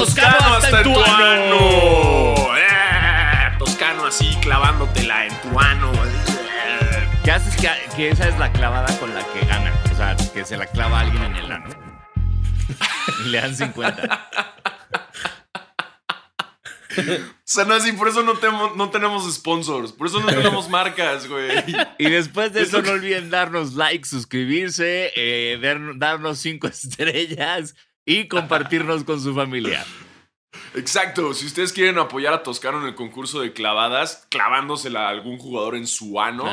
Toscano hasta en tu ano. Eh, Toscano así clavándotela en tu ano. Eh, ¿Qué haces que, que esa es la clavada con la que gana? O sea, que se la clava alguien en el ano. Y le dan 50. Sanasi, por eso no, temo- no tenemos sponsors. Por eso no tenemos marcas, güey. Y después de eso, no olviden darnos like, suscribirse, eh, dar- darnos cinco estrellas y compartirnos con su familia. Exacto. Si ustedes quieren apoyar a Toscano en el concurso de clavadas, clavándosela a algún jugador en su ano,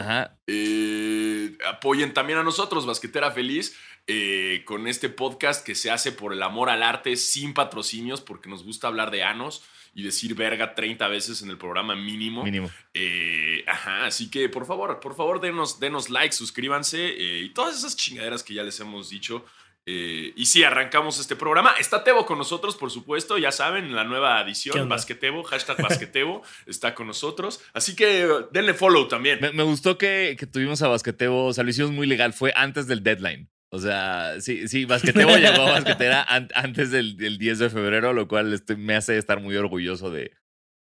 eh, apoyen también a nosotros, Basquetera Feliz, eh, con este podcast que se hace por el amor al arte, sin patrocinios, porque nos gusta hablar de anos y decir verga 30 veces en el programa mínimo. Mínimo. Eh, ajá, así que por favor, por favor, denos, denos like, suscríbanse eh, y todas esas chingaderas que ya les hemos dicho. Eh, y sí, arrancamos este programa. Está Tebo con nosotros, por supuesto, ya saben, en la nueva ¿Qué edición? Basquetebo, hashtag Basquetebo, está con nosotros. Así que denle follow también. Me, me gustó que, que tuvimos a Basquetebo, o sea, lo hicimos muy legal, fue antes del deadline. O sea, sí, sí, Basquetebo llegó a Basquetera an- antes del, del 10 de febrero, lo cual estoy- me hace estar muy orgulloso de,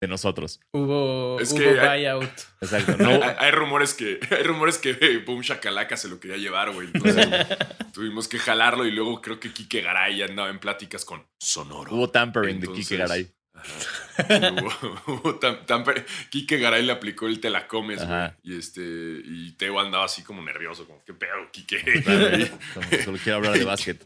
de nosotros. Hubo, Es hubo que hay- buyout. Exacto. No, Hay, hay rumores que hay rumores que eh, Boom Shakalaka se lo quería llevar, güey. Entonces tuvimos que jalarlo y luego creo que Kike Garay ya andaba en pláticas con Sonoro. hubo tampering de Kike Garay. Hubo- hubo tam- tamper- Quique Garay le aplicó el te la comes, güey. Y este. Y Teo andaba así como nervioso, como, ¿qué pedo, que Solo quiero hablar de básquet.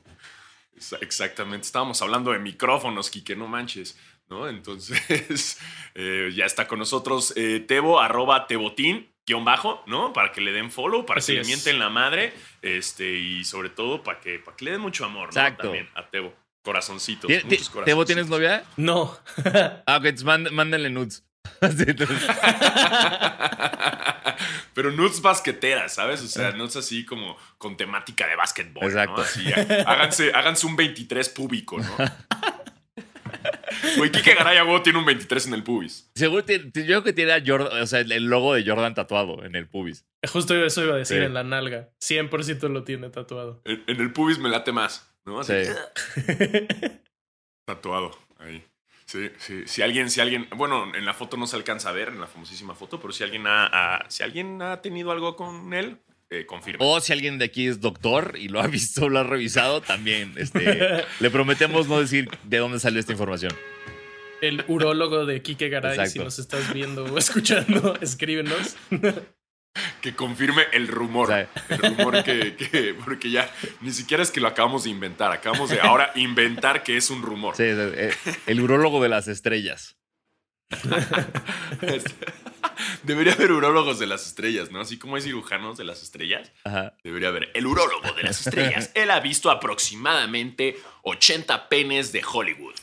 Exa- Exactamente. Estábamos hablando de micrófonos, Quique, no manches. ¿No? Entonces, eh, ya está con nosotros eh, Tebo, arroba Tebotín, guion bajo, ¿no? Para que le den follow, para Así que es. le mienten la madre. Este, y sobre todo para que, para que le den mucho amor, ¿no? Exacto. También a Tebo. Corazoncitos. ¿Tie- muchos ti- ¿Tebo tienes corazoncitos. novia? No. Ah, ok, mándenle nudes. Sí, entonces- Pero nudes basqueteras, ¿sabes? O sea, nudes así como con temática de básquetbol. Exacto. ¿no? Así, há- háganse, háganse un 23 púbico, ¿no? Güey, Kike Garay huevo tiene un 23 en el pubis. Seguro, tiene- yo creo que tiene a Jordan, o sea, el logo de Jordan tatuado en el pubis. Justo eso iba a decir Sí. en la nalga. 100% lo tiene tatuado. En, en el pubis me late más, ¿no? Así, Sí. Tatuado, ahí. Sí, sí. Si alguien, si alguien, bueno, en la foto no se alcanza a ver, en la famosísima foto, pero si alguien ha, ha- si alguien ha tenido algo con él, eh, confirma. O si alguien de aquí es doctor y lo ha visto lo ha revisado, también este, le prometemos no decir de dónde salió esta información. El urólogo de Kike Garay, si nos estás viendo o escuchando, escríbenos. que confirme el rumor. O sea- el rumor que, que- porque ya ni siquiera es que lo acabamos de inventar, acabamos de ahora inventar que es un rumor. Sí, eh, el urólogo de las estrellas. Debería haber urólogos de las estrellas, ¿no? Así como hay cirujanos de las estrellas, Ajá. debería haber el urólogo de las estrellas. Él ha visto aproximadamente 80 penes de Hollywood.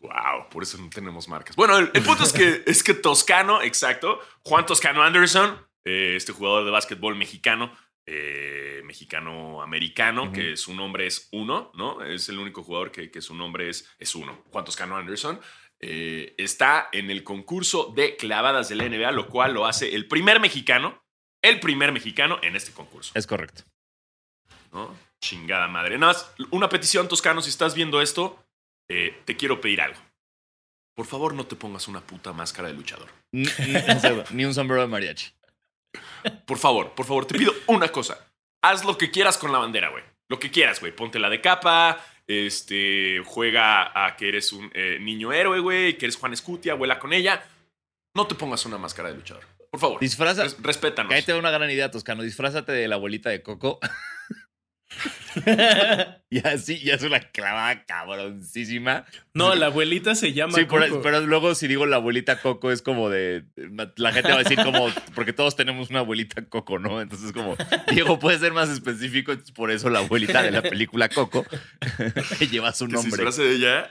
Wow, por eso no tenemos marcas. Bueno, el, el punto es que, es que Toscano, exacto, Juan Toscano Anderson, eh, este jugador de básquetbol mexicano, eh, mexicano-americano, que su nombre es uno, ¿no? Es el único jugador que, que su nombre es, es uno, Juan Toscano Anderson. Eh, está en el concurso de clavadas de la NBA, lo cual lo hace el primer mexicano, el primer mexicano en este concurso. Es correcto. ¿no? Chingada madre. Nada más, una petición, Toscano, si estás viendo esto, eh, te quiero pedir algo. Por favor, no te pongas una puta máscara de luchador. Ni, un sombrero de mariachi. Por favor, por favor, te pido una cosa. Haz lo que quieras con la bandera, güey. Lo que quieras, güey. Póntela de capa, este, juega a que eres un eh, niño héroe, güey, que eres Juan Escutia, vuela con ella. No te pongas una máscara de luchador. Por favor. Disfraza. Res- respétanos. Ahí te da una gran idea, Toscano. Disfrázate de la abuelita de Coco. y así, ya es una clavada cabroncísima. No, la abuelita se llama Sí, Coco. pero luego si digo la abuelita Coco es como de... La gente va a decir como... Porque todos tenemos una abuelita Coco, ¿no? Entonces como... Diego, puede ser más específico. por eso la abuelita de la película Coco lleva su se nombre. de ella.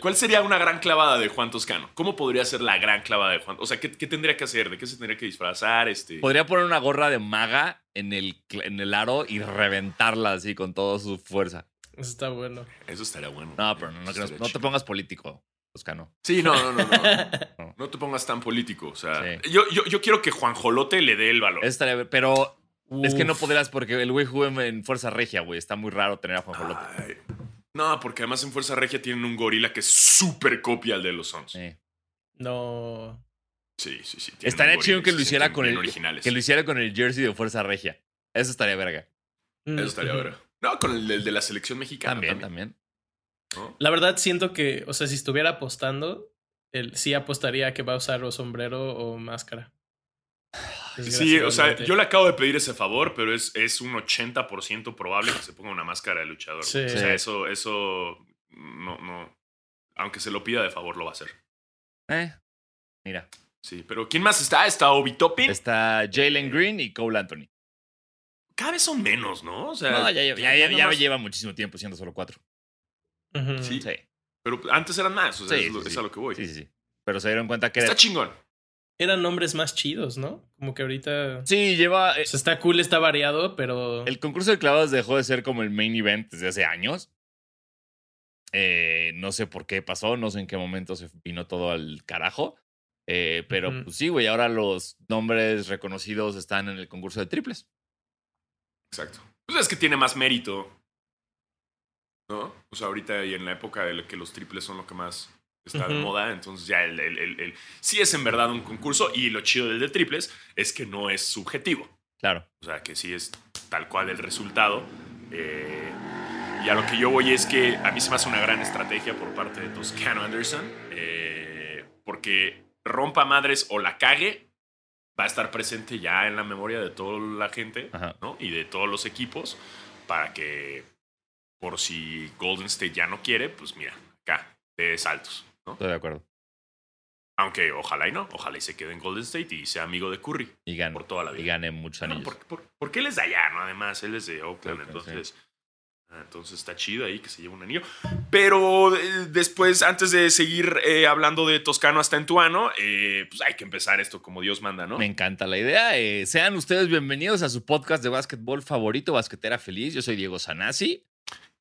¿Cuál sería una gran clavada de Juan Toscano? ¿Cómo podría ser la gran clavada de Juan? O sea, ¿qué, qué tendría que hacer? ¿De qué se tendría que disfrazar? Este... Podría poner una gorra de maga en el, en el aro y reventarla así con toda su fuerza. Eso está bueno. Eso estaría bueno. No, pero no, no, Eso no, estaría no te pongas político, Toscano. Sí, no, no, no, no. No. No te pongas tan político. O sea, Sí. yo, yo, yo quiero que Juan Jolote le dé el valor. Eso estaría bien, pero es que no podrás porque el güey jugó en- en Fuerza Regia, güey. Está muy raro tener a Juan Jolote. Ay, No, porque además en Fuerza Regia tienen un gorila que es súper copia al de los Sons. Sí. No. Sí, sí, sí. Estaría chido que lo hiciera con el originales. que lo hiciera con el jersey de Fuerza Regia. Eso estaría verga. Mm, Eso estaría bueno. No, con el, el de la selección mexicana También, también. también. ¿no? La verdad siento que, o sea, si estuviera apostando, él sí apostaría que va a usar o sombrero o máscara. Sí, o sea, yo le acabo de pedir ese favor, pero es, es un 80% probable que se ponga una máscara de luchador. Sí. O sea, eso, eso no, no. Aunque se lo pida de favor, lo va a hacer. Eh, mira, Sí, pero ¿quién más está? Está Obi Toppin. está Jalen Green y Cole Anthony. Cada vez son menos, ¿no? O sea, No, ya, lleva- ya, ya, lleva muchísimo tiempo siendo solo cuatro. Sí. Sí, Pero antes eran más, o sea, Sí, es, lo- sí, es sí. a lo que voy. sí, sí, sí. Pero se dieron cuenta que Está era... chingón. Eran nombres más chidos, ¿no? Como que ahorita. Sí, lleva... eh, O sea, está cool, está variado, pero. El concurso de clavados dejó de ser como el main event desde hace años. Eh, no sé por qué pasó, no sé en qué momento se vino todo al carajo. Eh, pero pues sí, güey, ahora los nombres reconocidos están en el concurso de triples. Exacto. Pues es que tiene más mérito. ¿No? O sea, ahorita y en la época de que los triples son lo que más está de Ujú. moda, entonces ya el, el, el- el- sí es en verdad un concurso y lo chido del de triples es que no es subjetivo. Claro. O sea, que sí es tal cual el resultado. Eh, y a lo que yo voy es que a mí se me hace una gran estrategia por parte de Toscano Anderson. eh, porque rompa madres o la cague, va a estar presente ya en la memoria de toda la gente Ajá. ¿no? y de todos los equipos para que por si Golden State ya no quiere, pues mira, acá, de saltos. ¿no? Estoy de acuerdo. Aunque ojalá y no, ojalá y se quede en Golden State y sea amigo de Curry Y gane. por toda la vida. Y gane muchos anillos. por- por- porque él es de allá, ¿no? Además, él es de Oakland, entonces. Entonces está chido ahí que se lleve un anillo. Pero eh, después, antes de seguir eh, hablando de Toscano hasta Entuano, eh, pues hay que empezar esto como Dios manda, ¿no? Me encanta la idea. Eh, sean ustedes bienvenidos a su podcast de básquetbol favorito, Basquetera Feliz. Yo soy Diego Sanasi.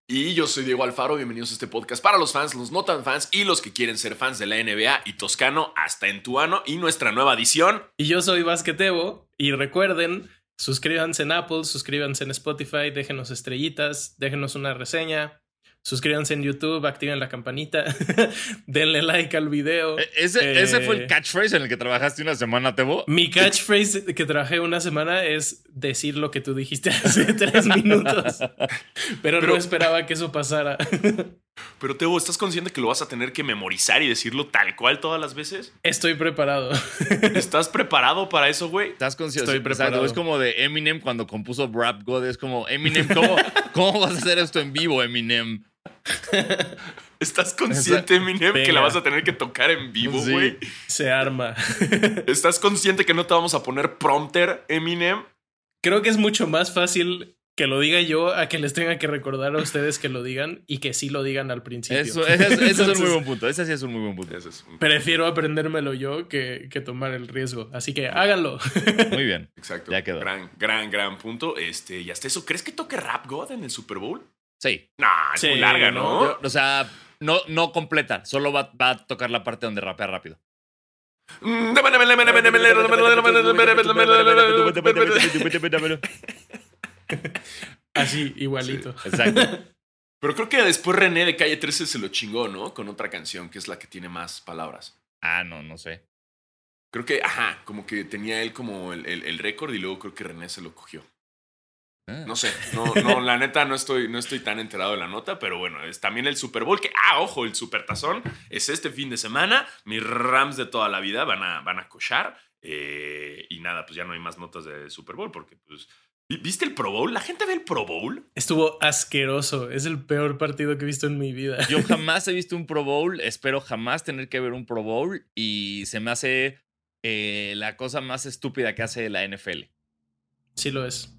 Y yo soy Diego Alfaro, bienvenidos a este podcast para los fans, los no tan fans y los que quieren ser fans de la NBA y Toscano hasta Entuano y nuestra nueva edición. Y yo soy Basquetebo. Y recuerden, suscríbanse en Apple, suscríbanse en Spotify, déjenos estrellitas, déjenos una reseña. Suscríbanse en YouTube, activen la campanita, denle like al video. E- Ese, Eh, ese fue el catchphrase en el que trabajaste una semana, Tebo. Mi catchphrase que trabajé una semana es decir lo que tú dijiste hace tres minutos. Pero, Pero- no esperaba que eso pasara. Pero Tebo, ¿estás consciente que lo vas a tener que memorizar y decirlo tal cual todas las veces? Estoy preparado. ¿Estás preparado para eso, güey? Estás consciente. Estoy preparado. Es como de Eminem cuando compuso Rap God. Es como, Eminem, ¿cómo, ¿cómo vas a hacer esto en vivo, Eminem? ¿Estás consciente, Eminem, que la vas a tener que tocar en vivo, Sí. güey? Se arma. ¿Estás consciente que no te vamos a poner prompter, Eminem? Creo que es mucho más fácil que lo diga yo a que les tenga que recordar a ustedes que lo digan y que sí lo digan al principio. Eso, ese, es- un muy buen punto. Ese sí es un muy buen punto. Ese es un- Prefiero aprendérmelo yo que, que tomar el riesgo. Así que háganlo. Muy bien. Exacto. Ya quedó. Gran, gran, gran punto. Este, y hasta eso, ¿crees que toque Rap God en el Super Bowl? Sí. No, es Sí, muy larga, ¿no? ¿no? Yo- o sea, no, no completa. Solo va, va a tocar la parte donde rapea rápido. Así, igualito. Exacto. Pero creo que después René de Calle 13 se lo chingó, ¿no? Con otra canción que es la que tiene más palabras. Ah, no, no sé. Creo que, ajá, como que tenía él como el, el- el récord y luego creo que René se lo cogió. Ah. No sé, no, no, la neta no estoy, no estoy tan enterado de la nota, pero bueno, es también el Super Bowl que, ah, ojo, el Super Tazón es este fin de semana. Mis Rams de toda la vida van a, van a cochar. eh, y nada, pues ya no hay más notas de Super Bowl porque, pues, ¿vi- ¿viste el Pro Bowl? ¿La gente ve el Pro Bowl? Estuvo asqueroso. Es el peor partido que he visto en mi vida. Yo jamás he visto un Pro Bowl, espero jamás tener que ver un Pro Bowl y se me hace eh, la cosa más estúpida que hace la NFL. Sí lo es.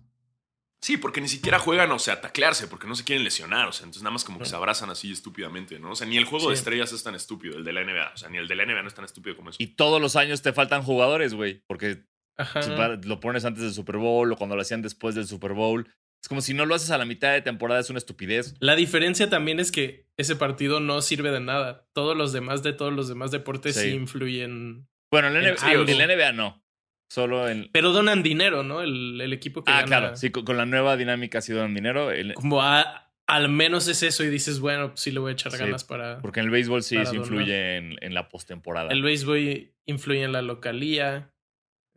Sí, porque ni siquiera juegan, o sea, a taclearse, porque no se quieren lesionar, o sea, entonces nada más como que se abrazan así estúpidamente, ¿no? O sea, ni el juego de estrellas es tan estúpido, el de la NBA, o sea, ni el de la NBA no es tan estúpido como eso. Y todos los años te faltan jugadores, güey, porque Ajá. pues, lo pones antes del Super Bowl o cuando lo hacían después del Super Bowl. Es como si no lo haces a la mitad de temporada, es una estupidez. La diferencia también es que ese partido no sirve de nada. Todos los demás de todos los demás deportes sí, Sí. influyen. Bueno, en NBA, en la NBA no. Solo en. Pero donan dinero, ¿no? El, el equipo que Ah, gana- claro. Sí, con, con la nueva dinámica sí dan dinero. El- Como a, al menos es eso y dices, bueno, sí le voy a echar Sí, ganas para... Porque en el béisbol sí, influye en, en la postemporada. El béisbol influye en la localía.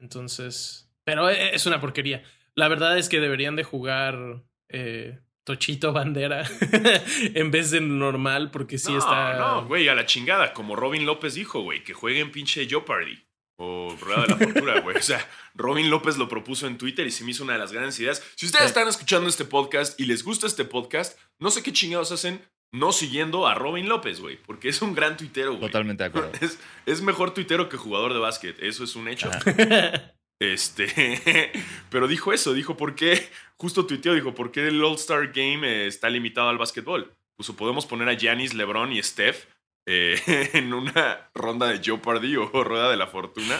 Entonces. Pero e- es una porquería. La verdad es que deberían de jugar eh, Tochito Bandera en vez de normal, porque sí no, está. no, güey, a la chingada. Como Robin López dijo, güey, que jueguen pinche Jeopardy. O Rueda de la Fortuna, güey. O sea, Robin López lo propuso en Twitter y se me hizo una de las grandes ideas. Si ustedes están escuchando este podcast y les gusta este podcast, no sé qué chingados hacen no siguiendo a Robin López, güey. Porque es un gran tuitero, güey. Totalmente de acuerdo. Es, es mejor tuitero que jugador de básquet. Eso es un hecho. Ajá. Este, pero dijo eso, dijo por qué, justo tuiteó, dijo, ¿por qué el All-Star Game eh, está limitado al básquetbol? Pues o podemos poner a Giannis, LeBron y Steph eh, en una ronda de Jeopardy o Rueda de la Fortuna,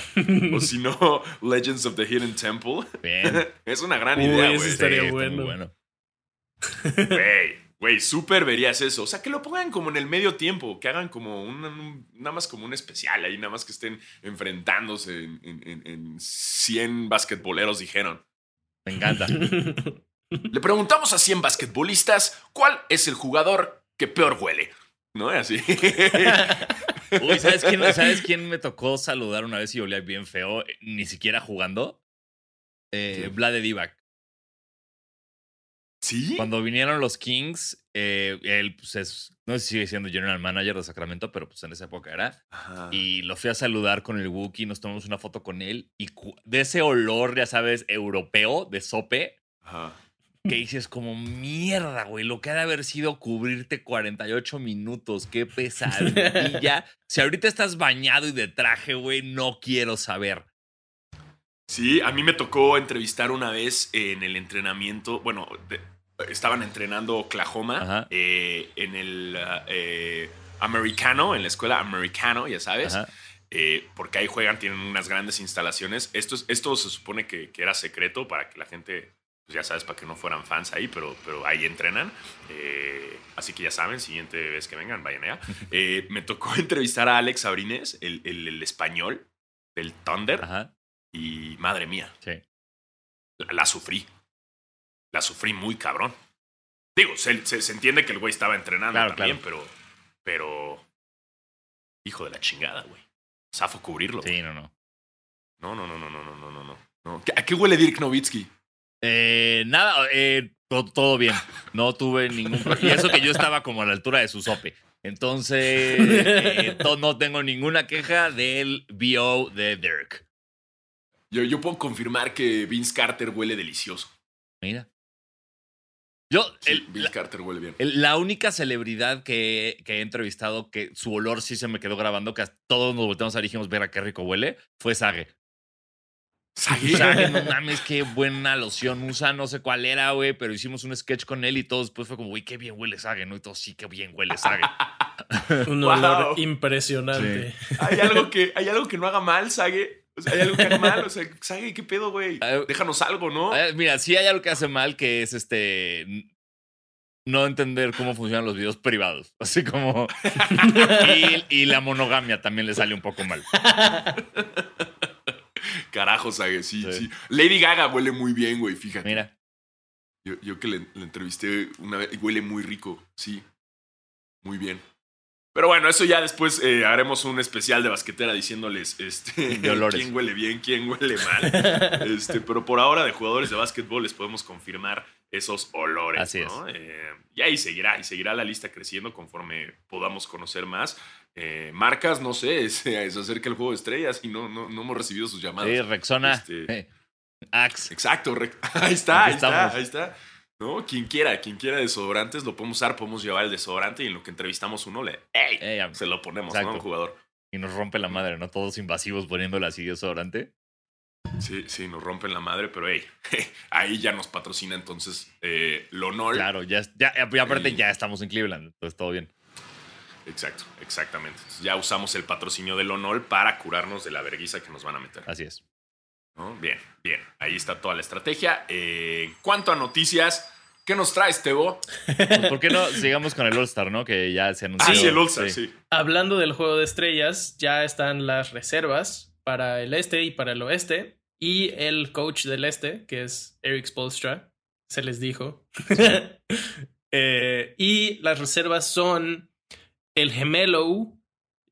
o si no, Legends of the Hidden Temple. Bien. Es una gran Uy, idea, güey. estaría Sí, bueno. Güey, súper verías eso. O sea, que lo pongan como en el medio tiempo, que hagan como un, un- nada más como un especial ahí, nada más que estén enfrentándose en, en, en- en 100 basquetboleros, dijeron. Me encanta. Le preguntamos a 100 basquetbolistas cuál es el jugador que peor huele. ¿No? Así. Uy, ¿sabes quién, ¿sabes quién me tocó saludar una vez y olía bien feo? eh, Ni siquiera jugando. Eh, Divac. ¿Sí? Cuando vinieron los Kings, eh, él pues es, no sé si sigue siendo general manager de Sacramento, pero pues en esa época era. Ajá. Y lo fui a saludar con el Wookiee, nos tomamos una foto con él. Y de ese olor, ya sabes, europeo, de sope, Ajá. que dices como mierda, güey, lo que ha de haber sido cubrirte 48 minutos, qué pesadilla. si ahorita estás bañado y de traje, güey, no quiero saber. Sí, a mí me tocó entrevistar una vez en el entrenamiento. Bueno, de- estaban entrenando Oklahoma eh, en el ah, eh, americano, en la escuela americano, ya sabes. Eh, porque ahí juegan, tienen unas grandes instalaciones. Esto, es- esto se supone que, que era secreto para que la gente, pues ya sabes, para que no fueran fans ahí, pero, pero ahí entrenan. Eh, así que ya saben, siguiente vez que vengan, vayan allá. Eh, me tocó entrevistar a Alex Abrines, el, el- el español del Thunder, Ajá. y madre mía, Sí. la, la sufrí. La sufrí muy cabrón. Digo, se, se- se entiende que el güey estaba entrenando Claro, también, pero, pero. Hijo de la chingada, güey. Zafo cubrirlo. Sí, no, no. No, no, no, no, no, no, no, no, no. no. ¿A qué huele Dirk Nowitzki? Eh, nada, eh, to- todo bien. No tuve ningún Y eso que yo estaba como a la altura de su sope. Entonces, eh, to- no tengo ninguna queja del BO de Dirk. Yo, yo puedo confirmar que Vince Carter huele delicioso. Mira. Yo, Sí, el- la, Carter huele bien. el- la única celebridad que, que he entrevistado que su olor sí se me quedó grabando, que todos nos volteamos a ver y dijimos, ver a qué rico huele, fue Sage. ¿Sage? Sage, no mames, qué buena loción usa, no sé cuál era, güey, pero hicimos un sketch con él y todos después fue como, güey, qué bien huele Sage, ¿no? Y todos, sí, qué bien huele Sage. Un Wow. olor impresionante. ¿Hay algo, que, ¿Hay algo que no haga mal, Sage? O sea, ¿hay algo que haga mal? O sea, Sage, ¿qué pedo, güey? Ah, Déjanos algo, ¿no? Eh, Mira, sí hay algo que hace mal, que es este. No entender cómo funcionan los videos privados. Así como. y, y la monogamia también le sale un poco mal. Carajo, Sage, sí, Sí. sí, Lady Gaga huele muy bien, güey, fíjate. Mira. Yo, yo que le, le entrevisté una vez, huele muy rico, sí. Muy bien. Pero bueno, eso ya después eh, haremos un especial de basquetera diciéndoles este, quién huele bien, quién huele mal. Este, pero por ahora, de jugadores de básquetbol, les podemos confirmar esos olores. Así ¿no? Eh, y ahí seguirá, y seguirá la lista creciendo conforme podamos conocer más. Eh, marcas, no sé, se, se acerca el juego de estrellas y no, no, no hemos recibido sus llamadas. Sí, Rexona. Este- Axe. Exacto, ahí está, ahí está, ahí está. ¿No? Quien quiera, quien quiera desodorantes, lo podemos usar, podemos llevar el desodorante y en lo que entrevistamos uno, le se lo ponemos, Exacto. ¿no? Un jugador. y nos rompe la madre, ¿no? Todos invasivos poniéndole así desodorante. Sí, sí, nos rompen la madre, pero hey, ahí ya nos patrocina entonces eh, Lonol. Claro, ya, ya, aparte ya estamos en Cleveland, entonces todo bien. Exacto, exactamente. Entonces, ya usamos el patrocinio de Lonol para curarnos de la verguiza que nos van a meter. Así es. ¿no? Bien, bien. Ahí está toda la estrategia. Eh, en cuanto a noticias, ¿qué nos traes, Tebo? Pues, ¿Por qué no sigamos con el All-Star, no? Que ya se anunció. Ah, sí, el All-Star, Sí. sí. Hablando del juego de estrellas, ya están las reservas para el este y para el oeste. Y el coach del este, que es Eric Spolstra, se les dijo. Eh, y las reservas son el gemelo,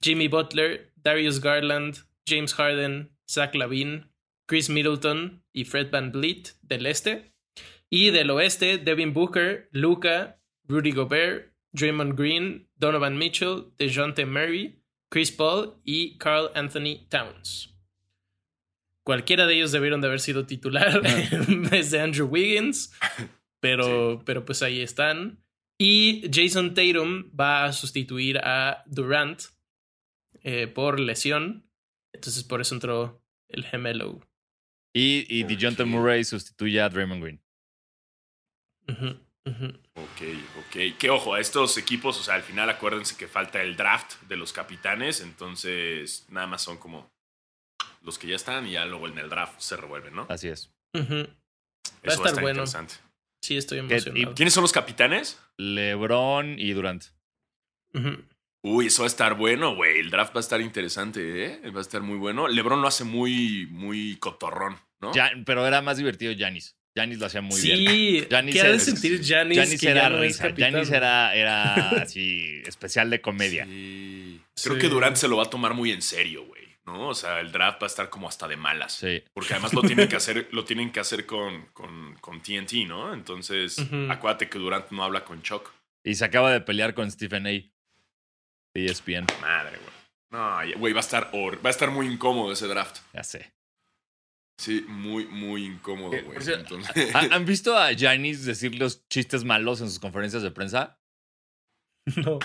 Jimmy Butler, Darius Garland, James Harden, Zach Lavine, Chris Middleton y Fred Van Vliet del este. Y del oeste, Devin Booker, Luca, Rudy Gobert, Draymond Green, Donovan Mitchell, DeJounte Murray, Chris Paul y Carl Anthony Towns. Cualquiera de ellos debieron de haber sido titular en vez de Andrew Wiggins, pero, pero pues ahí están. Y Jason Tatum va a sustituir a Durant eh, por lesión. Entonces por eso entró el gemelo. Y, y DeJounte. Murray sustituye a Draymond Green. Ujú, ujú. Ok, ok. Que ojo, a estos equipos, o sea, al final acuérdense que falta el draft de los capitanes, entonces nada más son como los que ya están y ya luego en el draft se revuelven, ¿no? Así es. Ujú. Eso estar bueno. interesante. Sí, estoy ¿Qué- y emocionado. ¿Quiénes son los capitanes? LeBron y Durant. Uy, eso va a estar bueno, güey. El draft va a estar interesante, ¿eh? Va a estar muy bueno. LeBron lo hace muy, muy cotorrón, ¿no? Ya- pero era más divertido Giannis. Giannis lo hacía muy bien. sí, Giannis ¿qué ha de sentir Giannis, Giannis que ya era no risa. Giannis era, era así especial de comedia. Sí. Creo Sí. que Durant se lo va a tomar muy en serio, güey. ¿No? O sea, el draft va a estar como hasta de malas. Sí. Porque además lo tienen que hacer, lo tienen que hacer con, con, con TNT, ¿no? Entonces, acuérdate que Durant no habla con Chuck. Y se acaba de pelear con Stephen A. de ESPN. Madre, güey. No, güey, va a estar hor- va a estar muy incómodo ese draft. Ya sé. Sí, muy, muy incómodo, Eh, güey. Entonces, ¿Han visto a Giannis decir los chistes malos en sus conferencias de prensa? No.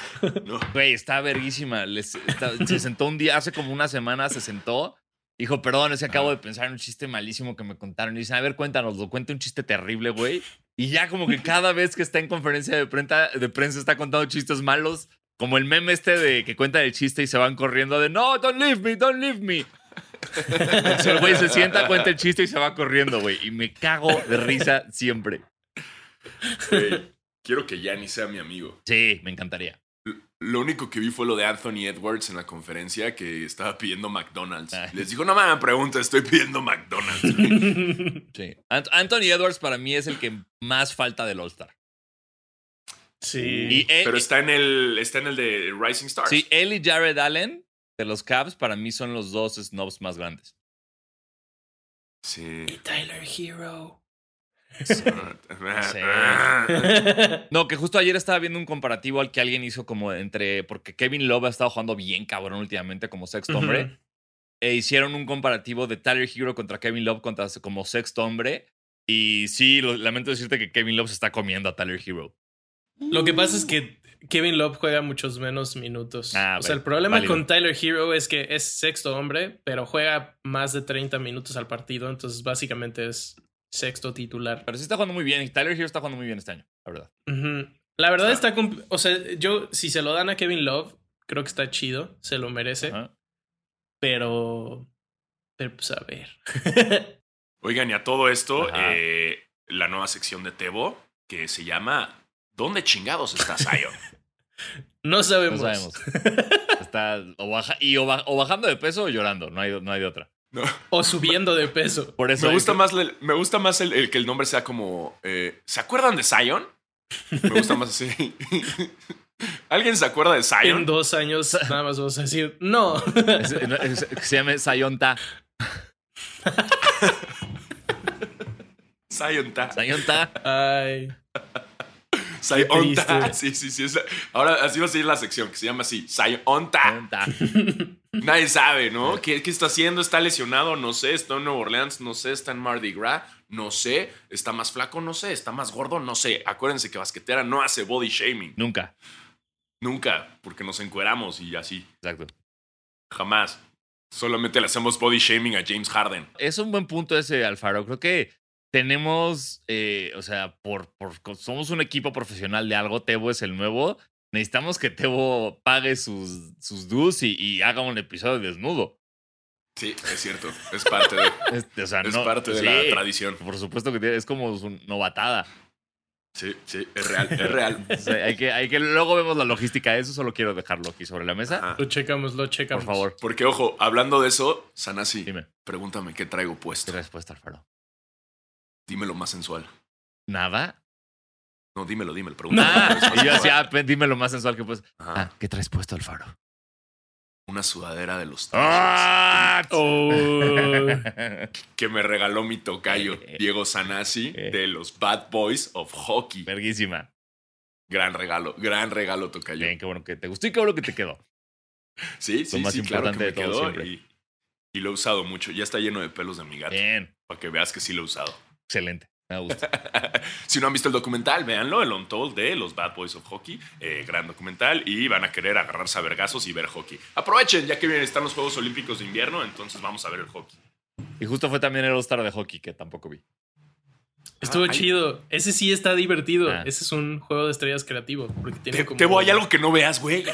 no. Güey, está verguísima. Les- está- se sentó un día, hace como una semana se sentó. Dijo, perdón, es que acabo de pensar en un chiste malísimo que me contaron. Y dicen, a ver, cuéntanos, lo cuenta un chiste terrible, güey. Y ya como que cada vez que está en conferencia de prensa, de prensa está contando chistes malos. Como el meme este de que cuenta el chiste y se van corriendo de, no, don't leave me, don't leave me. Entonces el güey se sienta, cuenta el chiste y se va corriendo, güey. Y me cago de risa siempre. Güey, quiero que Yanni sea mi amigo. Sí, me encantaría. Lo único que vi fue lo de Anthony Edwards en la conferencia que estaba pidiendo McDonald's. Ah. Les dijo, no me pregunta, estoy pidiendo McDonald's. güey". Sí. Ant- Anthony Edwards para mí es el que más falta del All-Star. Sí. Y él- Pero está en el, está en el de Rising Stars. Sí, él y Jared Allen de los Cavs para mí son los dos snobs más grandes. Sí. Tyler Hero. No, que justo ayer estaba viendo un comparativo al que alguien hizo como entre. Porque Kevin Love ha estado jugando bien cabrón últimamente como sexto hombre. E hicieron un comparativo de Tyler Hero contra Kevin Love contra, como sexto hombre. Y sí, lo- lamento decirte que Kevin Love se está comiendo a Tyler Hero. Lo que pasa es que Kevin Love juega muchos menos minutos. Ah, o sea, el problema válido. con Tyler Hero es que es sexto hombre, pero juega más de 30 minutos al partido, entonces básicamente es sexto titular. Pero sí está jugando muy bien. Y Tyler Hero está jugando muy bien este año, la verdad. La verdad está... compl- O sea, yo, si se lo dan a Kevin Love, creo que está chido, se lo merece, pero... Pero pues a ver. Oigan, y a todo esto, eh, la nueva sección de Tebo que se llama ¿Dónde chingados está Zion? no sabemos. No sabemos. Está o baja, y o, ba- o bajando de peso o llorando. No hay, no hay de otra. No. o subiendo de peso. Por eso Me gusta que- más, el, me gusta más el, el que el nombre sea como. eh, ¿Se acuerdan de Zion? Me gusta más así. ¿Alguien se acuerda de En Zion? dos años nada más vamos a decir, no. Es- es- es- se llama Sayonta. Zion Ta. Sayonta. Ay. Zion Ta. triste. Sí, sí, sí. es la- ahora así va a ser la sección que se llama así. Sayonta. Nadie sabe, ¿no? ¿Qué, ¿Qué está haciendo? ¿Está lesionado? No sé. ¿Está en Nueva Orleans? No sé. ¿Está en Mardi Gras? No sé. ¿Está más flaco? No sé. ¿Está más gordo? No sé. Acuérdense que Basquetera no hace body shaming. Nunca. Nunca. Porque nos encueramos y así. Exacto. Jamás. Solamente le hacemos body shaming a James Harden. Es un buen punto ese, Alfaro. Creo que tenemos, eh, o sea, por, por somos un equipo profesional de algo. Tebo es el nuevo. Necesitamos que Tebo pague sus, sus dues y, y haga un episodio desnudo. Sí, es cierto. Es parte de, Este, o sea, es no- parte de sí, la tradición. Por supuesto que tiene- es como su novatada. Sí, sí, es real, es real. O sea, hay que, hay que, luego vemos la logística de eso. Solo quiero dejarlo aquí sobre la mesa. Ajá. Lo checamos, lo Por checamos. favor, Porque, ojo, hablando de eso, Sanasi, dime. pregúntame qué traigo ¿Qué puesto. respuesta, Alfaro? Dímelo más sensual. ¿Nada? No, dímelo, dímelo. Pregúntame. Ah, y yo decía, ah, pues, dime lo más sensual que puedes. Ah, ¿qué traes puesto, Alfaro? Una sudadera de los ¡Ah! Oh. que me regaló mi tocayo, Eh. Diego Sanasi, Eh. de los Bad Boys of Hockey. Verguísima. Gran regalo, gran regalo, tocayo. Bien, qué bueno que te gustó y qué bueno que te quedó. Sí, sí, sí, claro que importante me quedó y, y lo he usado mucho. Ya está lleno de pelos de mi gato, Bien, para que veas que sí lo he usado. Excelente. Me gusta. si no han visto el documental, véanlo, el Untold de los Bad Boys of Hockey. eh, gran documental y van a querer agarrarse a vergazos y ver hockey. Aprovechen, ya que vienen, están los Juegos Olímpicos de invierno, entonces vamos a ver el hockey. Y justo fue también el All-Star de hockey que tampoco vi. Estuvo Ah, chido. Ese sí está divertido. Ah. Ese es un juego de estrellas creativo. Porque tiene Te, como... te voy, hay algo que no veas, güey.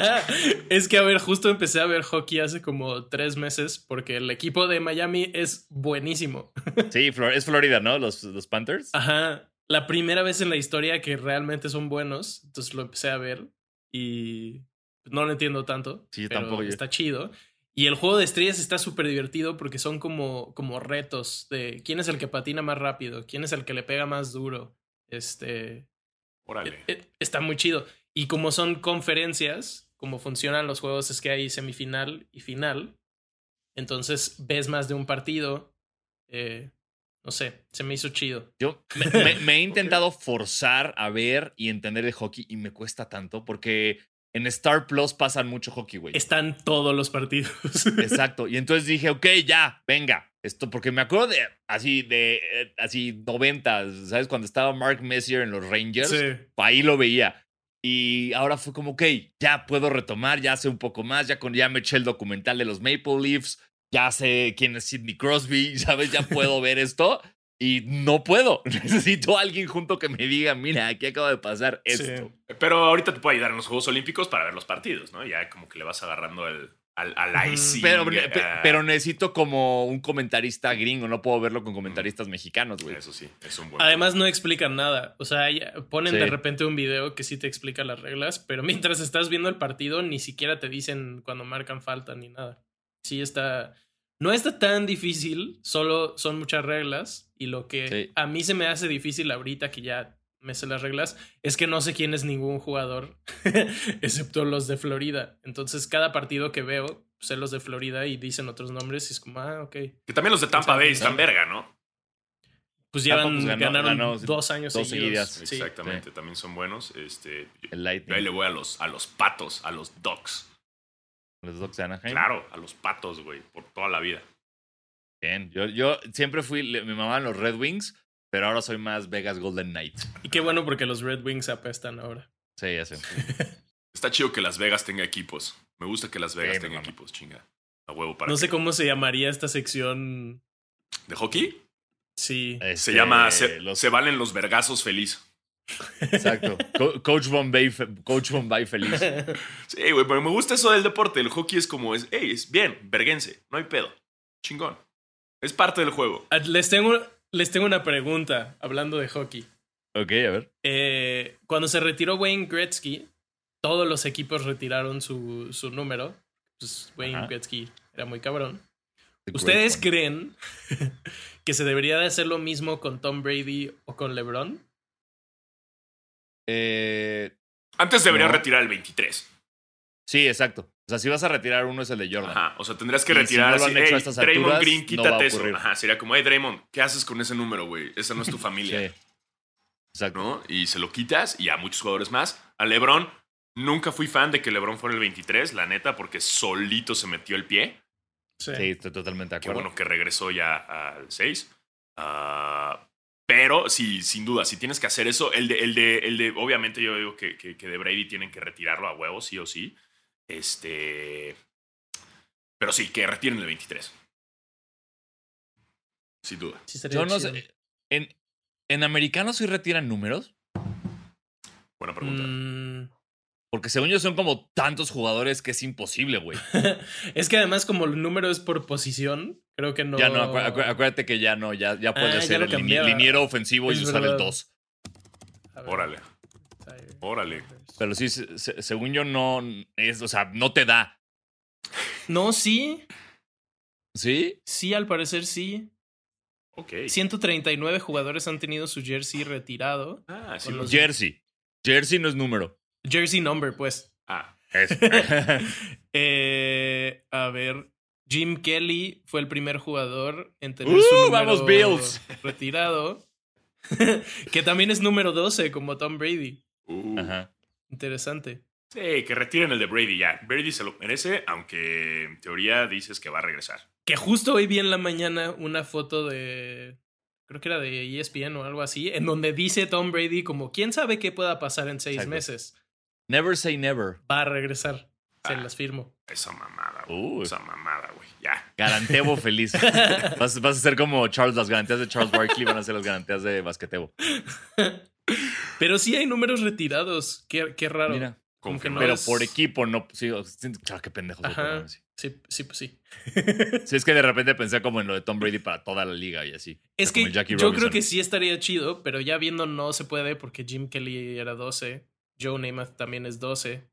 es que, a ver, justo empecé a ver hockey hace como tres meses porque el equipo de Miami es buenísimo. Sí, es Florida, ¿no? Los, los Panthers. Ajá. La primera vez en la historia que realmente son buenos. Entonces lo empecé a ver y no lo entiendo tanto. Sí, yo pero tampoco, yo- Está chido. Y el juego de estrellas está súper divertido porque son como, como retos de quién es el que patina más rápido, quién es el que le pega más duro. Este. Órale. Eh, eh, Está muy chido. Y como son conferencias, como funcionan los juegos es que hay semifinal y final. Entonces ves más de un partido. Eh, no sé, se me hizo chido. Yo me, me- me he intentado forzar a ver y entender el hockey y me cuesta tanto porque en Star Plus pasan mucho hockey, güey. Están todos los partidos. Exacto. Y entonces dije, ok, ya, venga. Esto, porque me acuerdo de así, de eh, así 90, ¿sabes? Cuando estaba Mark Messier en los Rangers, Sí. ahí lo veía. Y ahora fue como, ok, ya puedo retomar, ya sé un poco más, ya, con, ya me eché el documental de los Maple Leafs, ya sé quién es Sidney Crosby, ¿sabes? Ya puedo ver esto. Y no puedo. Necesito a alguien junto que me diga, mira, aquí acaba de pasar Sí. esto. Pero ahorita te puedo ayudar en los Juegos Olímpicos para ver los partidos, ¿no? Ya como que le vas agarrando el, al, al icing. Pero, eh, pe- pero necesito como un comentarista gringo, no puedo verlo con comentaristas mexicanos, güey. Eso sí, es un buen. Además no explican nada. O sea, ponen Sí. de repente un video que sí te explica las reglas, pero mientras estás viendo el partido ni siquiera te dicen cuando marcan falta ni nada. Sí está... No está tan difícil, solo son muchas reglas y lo que Sí. a mí se me hace difícil ahorita que ya me sé las reglas es que no sé quién es ningún jugador excepto los de Florida. Entonces cada partido que veo sé los de Florida y dicen otros nombres y es como, ah, ok. Que también los de Tampa Bay están verga, ¿no? Pues Tampa, llevan, pues, ganó- ganaron ganó dos años dos seguidos. seguidas. Sí. Exactamente, también son buenos. Este, yo- El yo ahí le voy a los, a los patos, a los dogs. Los Ducks de Anaheim. Claro, a los patos, güey, por toda la vida. Bien. Yo, yo siempre fui, le- me mamaban los Red Wings, pero ahora soy más Vegas Golden Knights. Y qué bueno porque los Red Wings apestan ahora. Sí, ya sé. Está chido que Las Vegas tenga equipos. Me gusta que Las Vegas Sí, tenga equipos, chinga. A huevo para No sé que- cómo se llamaría esta sección. ¿De hockey? Sí. Se Este, llama se, los- se valen los vergazos feliz. Exacto. Co- Coach Bombay, fe- Coach Bombay feliz. Sí, güey, pero me gusta eso del deporte. El hockey es como, es, hey, es bien, verguense, no hay pedo. Chingón. Es parte del juego. Ah, Les tengo, les tengo una pregunta hablando de hockey. Ok, a ver. Eh, cuando se retiró Wayne Gretzky, todos los equipos retiraron su, su número. Pues Wayne Ajá. Gretzky era muy cabrón. The ¿Ustedes creen que se debería de hacer lo mismo con Tom Brady o con LeBron? Eh, Antes deberías No. retirar el 23. sí, exacto. O sea, si vas a retirar uno es el de Jordan. Ajá. O sea, tendrías que Y si retirar no lo así, han hecho a "Ey, estas Draymond alturas, Green, no va quítate a eso. ocurrir. Ajá, sería como, hey, Draymond, ¿qué haces con ese número, güey? Esa no es tu familia. Sí. Exacto. ¿no? Y se lo quitas y a muchos jugadores más. A LeBron, nunca fui fan de que LeBron fuera el 23, la neta, porque solito se metió el pie. Sí. Sí, estoy totalmente de Qué acuerdo. bueno que regresó ya al 6. Ah, pero sí, sin duda, si tienes que hacer eso, el de, el de, el de obviamente yo digo que, que, que de Brady tienen que retirarlo a huevo, sí o sí. Este. Pero sí, que retiren el 23. Sin duda. Sí Yo no sé. En, en americanos sí retiran números. Buena pregunta. Mm, Porque según yo son como tantos jugadores que es imposible, güey. es que además como el número es por posición, creo que no... Ya no, acu- acu- acuérdate que ya no, ya, ya puede Ah, ser el liniero ofensivo Es y usar el verdad. 2. A ver. Órale, órale. Pero sí, se- se- según yo no es, o sea, no te da. No, sí, ¿Sí? sí, al parecer sí. Ok. 139 jugadores han tenido su jersey retirado. Ah, sí. Los- Jersey. Jersey no es número. Jersey number, pues. Ah, Es- Eh, a ver. Jim Kelly fue el primer jugador en tener ¡Uh, su número vamos, Bills! retirado. que también es número 12, como Tom Brady. uh. Ajá. Interesante. Sí, que retiren el de Brady ya. Brady se lo merece, aunque en teoría dices que va a regresar. Que justo hoy vi en la mañana una foto de. Creo que era de ESPN o algo así, en donde dice Tom Brady como, ¿quién sabe qué pueda pasar en seis Exacto. meses? Never say never. Va a regresar. Se Ah. las firmo. Esa mamada, güey. Uy. Esa mamada, güey. Ya. Garantebo feliz. Vas, vas a ser como Charles, las garantías de Charles Barkley van a ser las garantías de basquetebo. Pero sí hay números retirados. Qué, qué raro. Mira. Como que no Pero es- por equipo, no. Sí, claro, qué pendejos. Ajá. sí. Sí, sí, pues sí. Sí, es que de repente pensé como en lo de Tom Brady para toda la liga y así. Es O sea, como que yo creo que sí estaría chido, pero ya viendo no se puede porque Jim Kelly era 12, Joe Namath también es 12.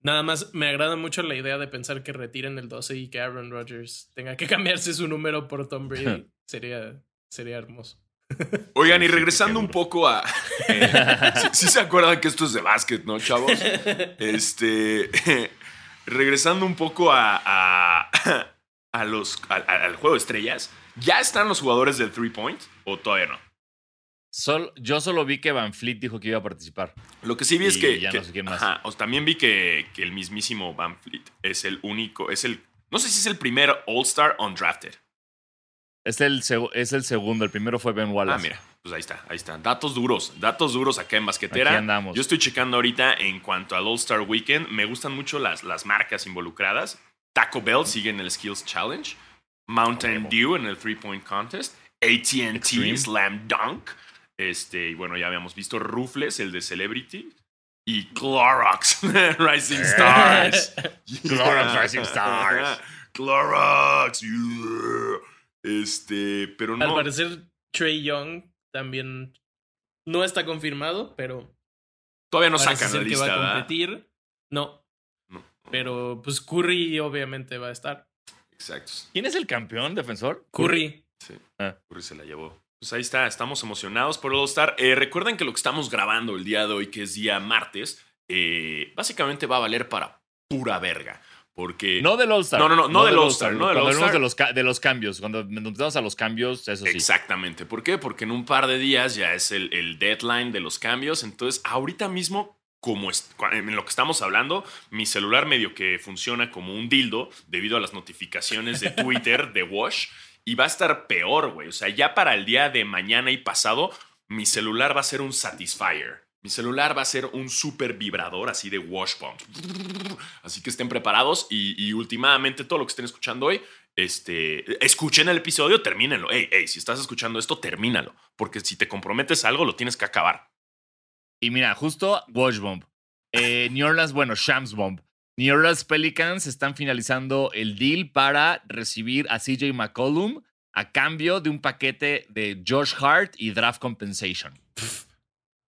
Nada más me agrada mucho la idea de pensar que retiren el 12 y que Aaron Rodgers tenga que cambiarse su número por Tom Brady. sería, sería hermoso. Oigan, y regresando un poco a. eh, sí, sí se acuerdan que esto es de básquet, ¿no, chavos? Este. regresando un poco a. a, a los, al- al juego de estrellas. ¿Ya están los jugadores del three point? ¿O todavía no? Sol- yo solo vi que Van Fleet dijo que iba a participar. Lo que sí vi es que. ya que- no sé quién más. ajá, o también vi que, que el mismísimo Van Fleet es el único. Es el. No sé si es el primer All-Star undrafted. Es el, seg- es el segundo, el primero fue Ben Wallace. Ah, mira, pues ahí está, ahí está. Datos duros, datos duros acá en basquetera. Aquí andamos. Yo estoy checando ahorita en cuanto al All-Star Weekend. Me gustan mucho las, las marcas involucradas. Taco Bell sigue en el Skills Challenge. Mountain. Dew en el Three Point Contest. ATT. Slam Dunk. Este, y bueno, ya habíamos visto Rufles, el de Celebrity. Y Clorox Rising Eh. Stars. Clorox Rising Stars. Clorox. yeah. Este, pero Al no. parecer, Trey Young también no está confirmado, pero Todavía no sacan la ser que lista, va a competir. No, No. pero pues Curry obviamente va a estar. Exacto. ¿Quién es el campeón defensor? Curry. Sí. Ah. Curry se la llevó. Pues ahí está, estamos emocionados por All Star. Eh, recuerden que lo que estamos grabando el día de hoy, que es día martes, eh, básicamente va a valer para pura verga. Porque. No del All-Star. No, no, no, no del All-Star, no del All-Star. de los, ca- de los cambios, cuando nos a los cambios, eso sí. Exactamente. ¿Por qué? Porque en un par de días ya es el, el deadline de los cambios. Entonces, ahorita mismo, como en lo que estamos hablando, mi celular medio que funciona como un dildo debido a las notificaciones de Twitter de Wash. Y va a estar peor, güey. O sea, ya para el día de mañana y pasado, mi celular va a ser un Satisfyer. Mi celular va a ser un super vibrador así de wash pump. Así que estén preparados y, últimamente todo lo que estén escuchando hoy, este, escuchen el episodio, termínenlo. Ey, ey, si estás escuchando esto, termínalo. Porque si te comprometes algo, lo tienes que acabar. Y mira, justo Watch Bomb. Eh, New Orleans, bueno, Shams Bomb. New Orleans Pelicans están finalizando el deal para recibir a CJ McCollum a cambio de un paquete de Josh Hart y draft compensation.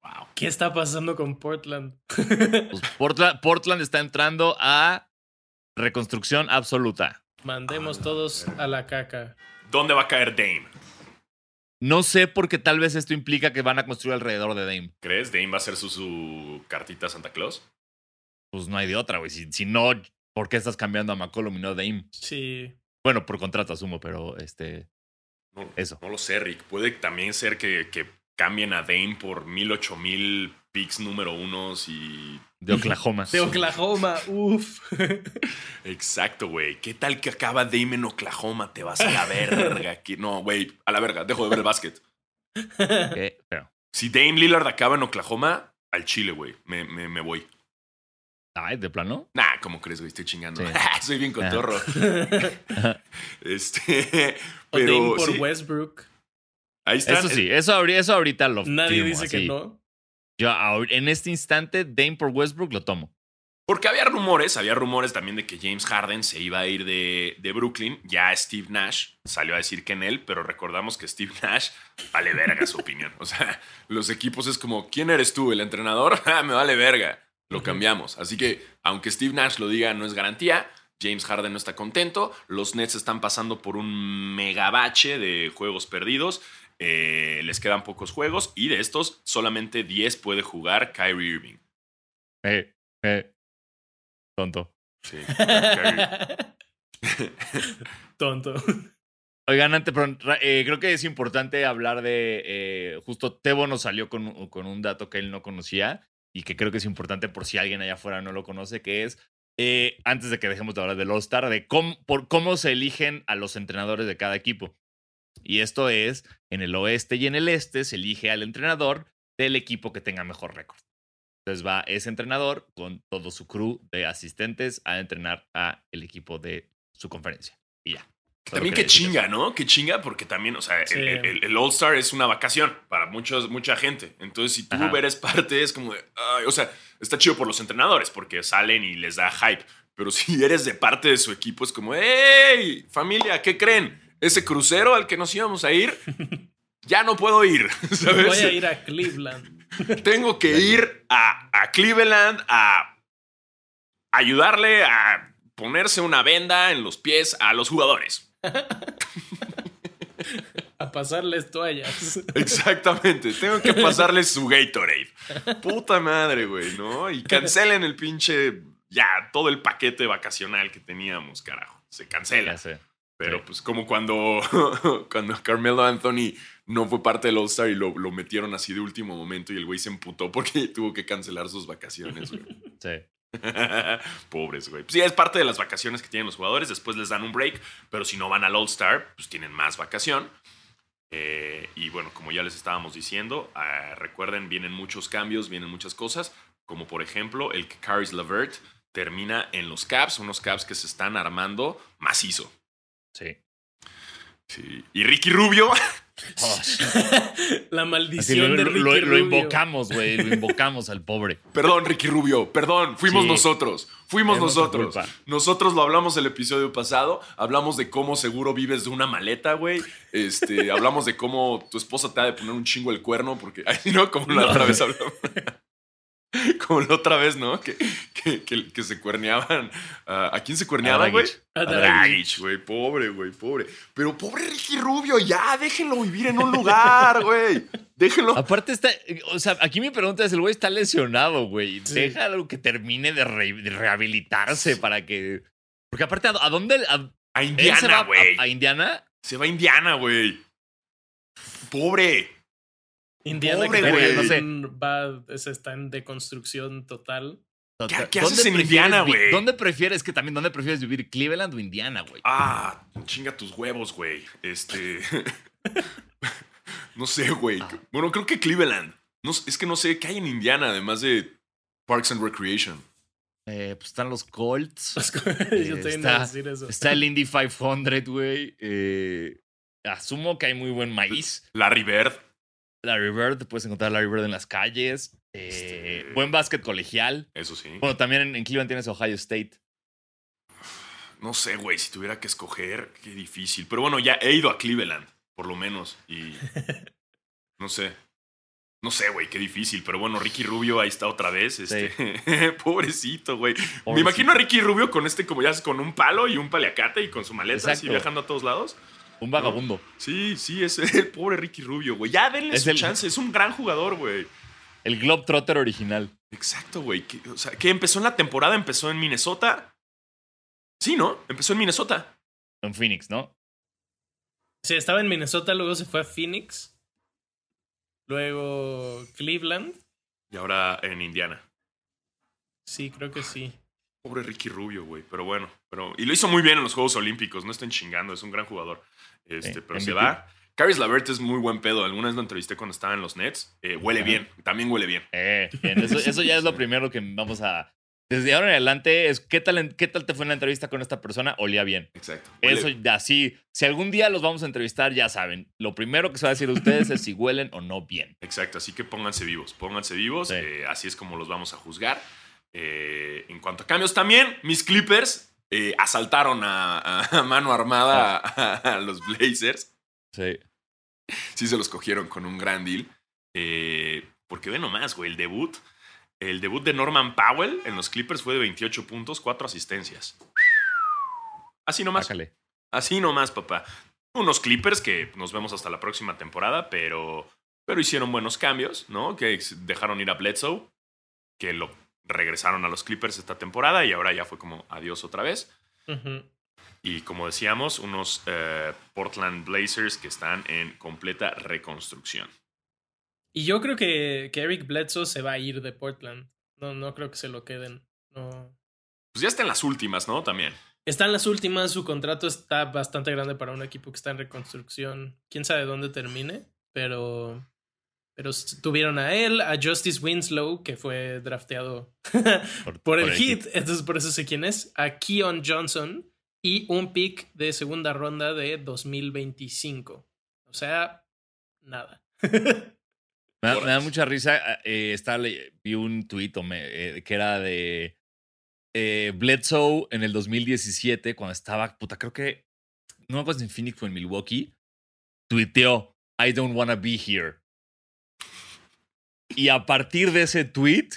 Wow. ¿Qué está pasando con Portland? Pues Portland, Portland está entrando a reconstrucción absoluta. Mandemos todos a la caca. ¿Dónde va a caer Dame? No sé porque tal vez esto implica que van a construir alrededor de Dame. ¿Crees? ¿Dame va a ser su, su cartita a Santa Claus? Pues no hay de otra, güey. Si, si no, ¿por qué estás cambiando a McCollum y no a Dame? Sí. Bueno, por contrato asumo, pero este. No, Eso. No lo sé, Rick. Puede también ser que, que cambien a Dame por mil, ocho mil picks número unos y. De Oklahoma. De Oklahoma, uff. Exacto, güey. ¿Qué tal que acaba Dame en Oklahoma? Te vas a la verga. No, güey, a la verga. Dejo de ver el básquet. Pero- Si Dame Lillard acaba en Oklahoma, al Chile, güey. Me, me, me voy. Ay, de plano. Nah, ¿cómo crees, güey? Estoy chingando. Sí. Soy bien cotorro. Este. O Dame Pero. por sí, Westbrook. ahí está. Eso sí, eso, eso ahorita lo Nadie firmo, dice que no. Yo en este instante, Dame por Westbrook lo tomo. Porque había rumores, había rumores también de que James Harden se iba a ir de, de Brooklyn. Ya Steve Nash salió a decir que en él, pero recordamos que Steve Nash vale verga su opinión. O sea, los equipos es como, ¿quién eres tú? ¿El entrenador? Ah, Me vale verga. Lo cambiamos. Así que, aunque Steve Nash lo diga, no es garantía. James Harden no está contento. Los Nets están pasando por un megabache de juegos perdidos. Eh, les quedan pocos juegos y de estos solamente 10 puede jugar Kyrie Irving. Eh, eh. Tonto. Sí, Kyrie. Tonto. Oigan, antes, pero, eh, creo que es importante hablar de. eh, justo Tebo nos salió con un dato que él no conocía y que creo que es importante por si alguien allá afuera no lo conoce, que es. eh, antes de que dejemos de hablar del All-Star, de cómo, por cómo se eligen a los entrenadores de cada equipo. Y esto es: en el oeste y en el este se elige al entrenador del equipo que tenga mejor récord. Entonces va ese entrenador con todo su crew de asistentes a entrenar a el equipo de su conferencia. Y ya. También que chinga, ¿no? Que chinga porque también, o sea, el- Sí. el, el- el All-Star es una vacación para muchos, mucha gente. Entonces, si tú Ajá. eres parte, es como de, ay, o sea, está chido por los entrenadores porque salen y les da hype. Pero si eres de parte de su equipo, es como, ¡hey! Familia, ¿qué creen? Ese crucero al que nos íbamos a ir, ya no puedo ir, ¿sabes? Voy a ir a Cleveland. Tengo que ir a, a Cleveland a ayudarle a ponerse una venda en los pies a los jugadores. A pasarles toallas. Exactamente, tengo que pasarles su Gatorade. Puta madre, güey, ¿no? Y cancelen el pinche, ya, todo el paquete vacacional que teníamos, carajo. Se cancela. Ya sé. Pero Sí. pues como cuando, cuando Carmelo Anthony no fue parte del All-Star y lo, lo metieron así de último momento y el güey se emputó porque tuvo que cancelar sus vacaciones, güey. Sí. Pobres, güey. Pues sí, es parte de las vacaciones que tienen los jugadores. Después les dan un break, pero si no van al All-Star, pues tienen más vacación. Eh, y bueno, como ya les estábamos diciendo, ah, recuerden, vienen muchos cambios, vienen muchas cosas, como por ejemplo el que Caris Levert termina en los Caps, unos Caps que se están armando macizo. Sí. Sí. Y Ricky Rubio, La maldición lo, de lo- Ricky lo- lo Rubio. invocamos, güey. Lo invocamos al pobre. perdón, Ricky Rubio, perdón, fuimos Sí. nosotros, fuimos Es nosotros. Nosotros lo hablamos el episodio pasado, hablamos de cómo seguro vives de una maleta, güey. Este, hablamos de cómo tu esposa te ha de poner un chingo el cuerno, porque, ay, no, como la No. otra vez hablamos. Como la otra vez, ¿no? Que, que, que- que se cuerneaban. ah, ¿A quién se cuerneaban, güey? A Dragic. Güey. Pobre, güey, pobre. Pero pobre Ricky Rubio, ya, déjenlo vivir en un lugar, güey. Déjenlo. Aparte está, o sea, aquí mi pregunta es, el güey está lesionado, güey. Sí. Déjalo que termine de, re- de rehabilitarse para que... Porque aparte, ¿a, dónde? a- Indiana, a- güey. a, Indiana? Se va a Indiana, güey. Pobre. Indiana Pobre, que güey. también va, está en deconstrucción total. ¿Qué- qué ¿Dónde haces en prefieres Indiana, güey? ¿Dónde prefieres que también, dónde prefieres vivir? ¿Cleveland o Indiana, güey? Ah, chinga tus huevos, güey. Este. no sé, güey. Ah. Bueno, creo que Cleveland. No, sé- es que no sé qué hay en Indiana, además de Parks and Recreation. Eh, pues están los Colts. Yo también iba está- a decir eso. Está el Indy 500, güey. Eh, asumo que hay muy buen maíz. Larry Bird. Larry Bird, te puedes encontrar a Larry Bird en las calles. Eh, Este- Buen básquet colegial. Eso sí. Bueno, también en, en Cleveland tienes Ohio State. No sé, güey. Si tuviera que escoger, qué difícil. Pero bueno, ya he ido a Cleveland, por lo menos. Y. No sé. No sé, güey, qué difícil. Pero bueno, Ricky Rubio ahí está otra vez. Este. Pobrecito, güey. Me imagino a Ricky Rubio con este, como ya con un palo y un paliacate y con su maleta así Exacto. viajando a todos lados. Un vagabundo. Sí, sí, es el pobre Ricky Rubio, güey. Ya denle Es su el- chance, es un gran jugador, güey. El Globetrotter original. Exacto, güey. Que, o sea, que empezó en la temporada, empezó en Minnesota. Sí, ¿no? Empezó en Minnesota. En Phoenix, ¿no? Sí, estaba en Minnesota, luego se fue a Phoenix. Luego Cleveland. Y ahora en Indiana. Sí, creo que sí. Pobre Ricky Rubio, güey. Pero bueno. Pero, y lo hizo muy bien en los Juegos Olímpicos. No estén chingando, es un gran jugador. Este, Sí, pero se va. Caris Lavert es muy buen pedo. Alguna vez lo entrevisté cuando estaba en los Nets. Eh, huele Ajá. bien. También huele bien. Eh, bien, eso, eso ya es lo primero que vamos a. Desde ahora en adelante, es ¿qué tal, ¿qué tal te fue en la entrevista con esta persona? Olía bien. Exacto. Huele- Eso así, si algún día los vamos a entrevistar, ya saben. Lo primero que se va a decir de ustedes es si huelen o no bien. Exacto, así que pónganse vivos, pónganse vivos, Sí. eh, así es como los vamos a juzgar. Eh, en cuanto a cambios también, mis Clippers eh, asaltaron a, a mano armada a, a los Blazers. Sí. Sí se los cogieron con un gran deal. Eh, porque ve nomás, güey, el debut, el debut de Norman Powell en los Clippers fue de 28 puntos, 4 asistencias. Así nomás. Sácale. Así nomás, papá. Unos Clippers que nos vemos hasta la próxima temporada, pero, pero hicieron buenos cambios, ¿no? Que dejaron ir a Bledsoe, que lo regresaron a los Clippers esta temporada y ahora ya fue como adiós otra vez. Y como decíamos, unos eh, Portland Blazers que están en completa reconstrucción. Y yo creo que, que Eric Bledsoe se va a ir de Portland. No, no creo que se lo queden. No. Pues ya está en las últimas, ¿no? También. Está en las últimas, su contrato está bastante grande para un equipo que está en reconstrucción. Quién sabe dónde termine, pero. Pero tuvieron a él, a Justice Winslow, que fue drafteado por, el, hit, entonces por eso sé quién es, a Keon Johnson y un pick de segunda ronda de 2025. O sea, nada. Me da, me da Horas. mucha risa. eh, estaba le- vi un tuit que era de eh, Bledsoe en el 2017, cuando estaba, puta, creo que, no me acuerdo si en Phoenix o en Milwaukee, tuiteó, I don't wanna be here. Y a partir de ese tweet,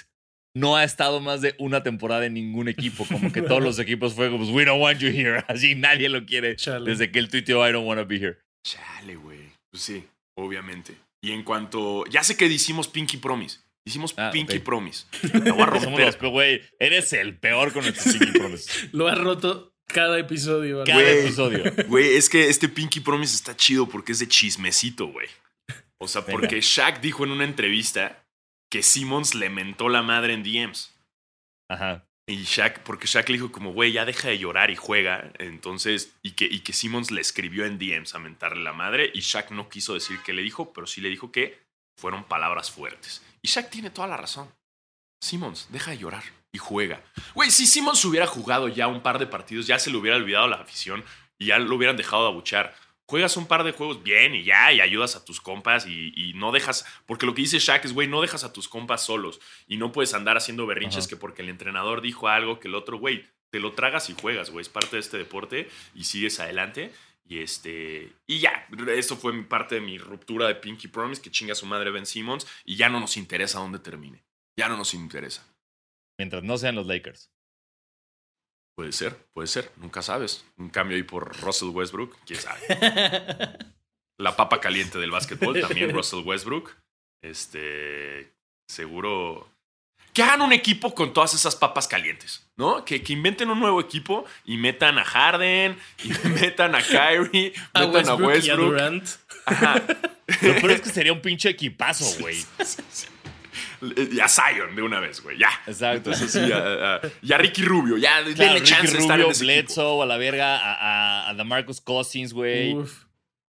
no ha estado más de una temporada en ningún equipo. Como que todos los equipos fue como, we don't want you here. Así nadie lo quiere. Chale. Desde que él tuiteó, I don't wanna be here. Chale, güey. Pues sí, obviamente. Y en cuanto. Ya sé que hicimos Pinky Promise. Hicimos Ah, Pinky ok. Promise. La voy a romper. güey, eres el peor con nuestros Pinky Promise. Lo ha roto cada episodio. Cada Güey. episodio. Güey, es que este Pinky Promise está chido porque es de chismecito, güey. O sea, porque Shaq dijo en una entrevista que Simmons le mentó la madre en DMs. Ajá. Y Shaq, porque Shaq le dijo como, güey, ya deja de llorar y juega. Entonces, y que, y que Simmons le escribió en DMs a mentarle la madre. Y Shaq no quiso decir qué le dijo, pero sí le dijo que fueron palabras fuertes. Y Shaq tiene toda la razón. Simmons, deja de llorar y juega. Güey, si Simmons hubiera jugado ya un par de partidos, ya se le hubiera olvidado la afición y ya lo hubieran dejado de abuchar. Juegas un par de juegos bien y ya, y ayudas a tus compas y, y no dejas. Porque lo que dice Shaq es, güey, no dejas a tus compas solos y no puedes andar haciendo berrinches Ajá. que porque el entrenador dijo algo que el otro, güey, te lo tragas y juegas, güey. Es parte de este deporte y sigues adelante. Y este. Y ya, eso fue mi parte de mi ruptura de Pinky Promise, que chinga su madre Ben Simmons, y ya no nos interesa dónde termine. Ya no nos interesa. Mientras no sean los Lakers. Puede ser, puede ser, nunca sabes. Un cambio ahí por Russell Westbrook, quién sabe. La papa caliente del básquetbol, también Russell Westbrook. Este. Seguro. Que hagan un equipo con todas esas papas calientes, ¿no? Que, que inventen un nuevo equipo y metan a Harden, y metan a Kyrie, a metan a Westbrook, y a. Durant. Ajá. Lo peor es que sería un pinche equipazo, güey. Y a Zion de una vez, güey, ya. Exacto. Entonces, sí, a, a- y a Ricky Rubio, ya, Claro, denle Ricky chance de estar en ese equipo. Bledsoe, a la verga, a, a, a DeMarcus Cousins, güey. Uf.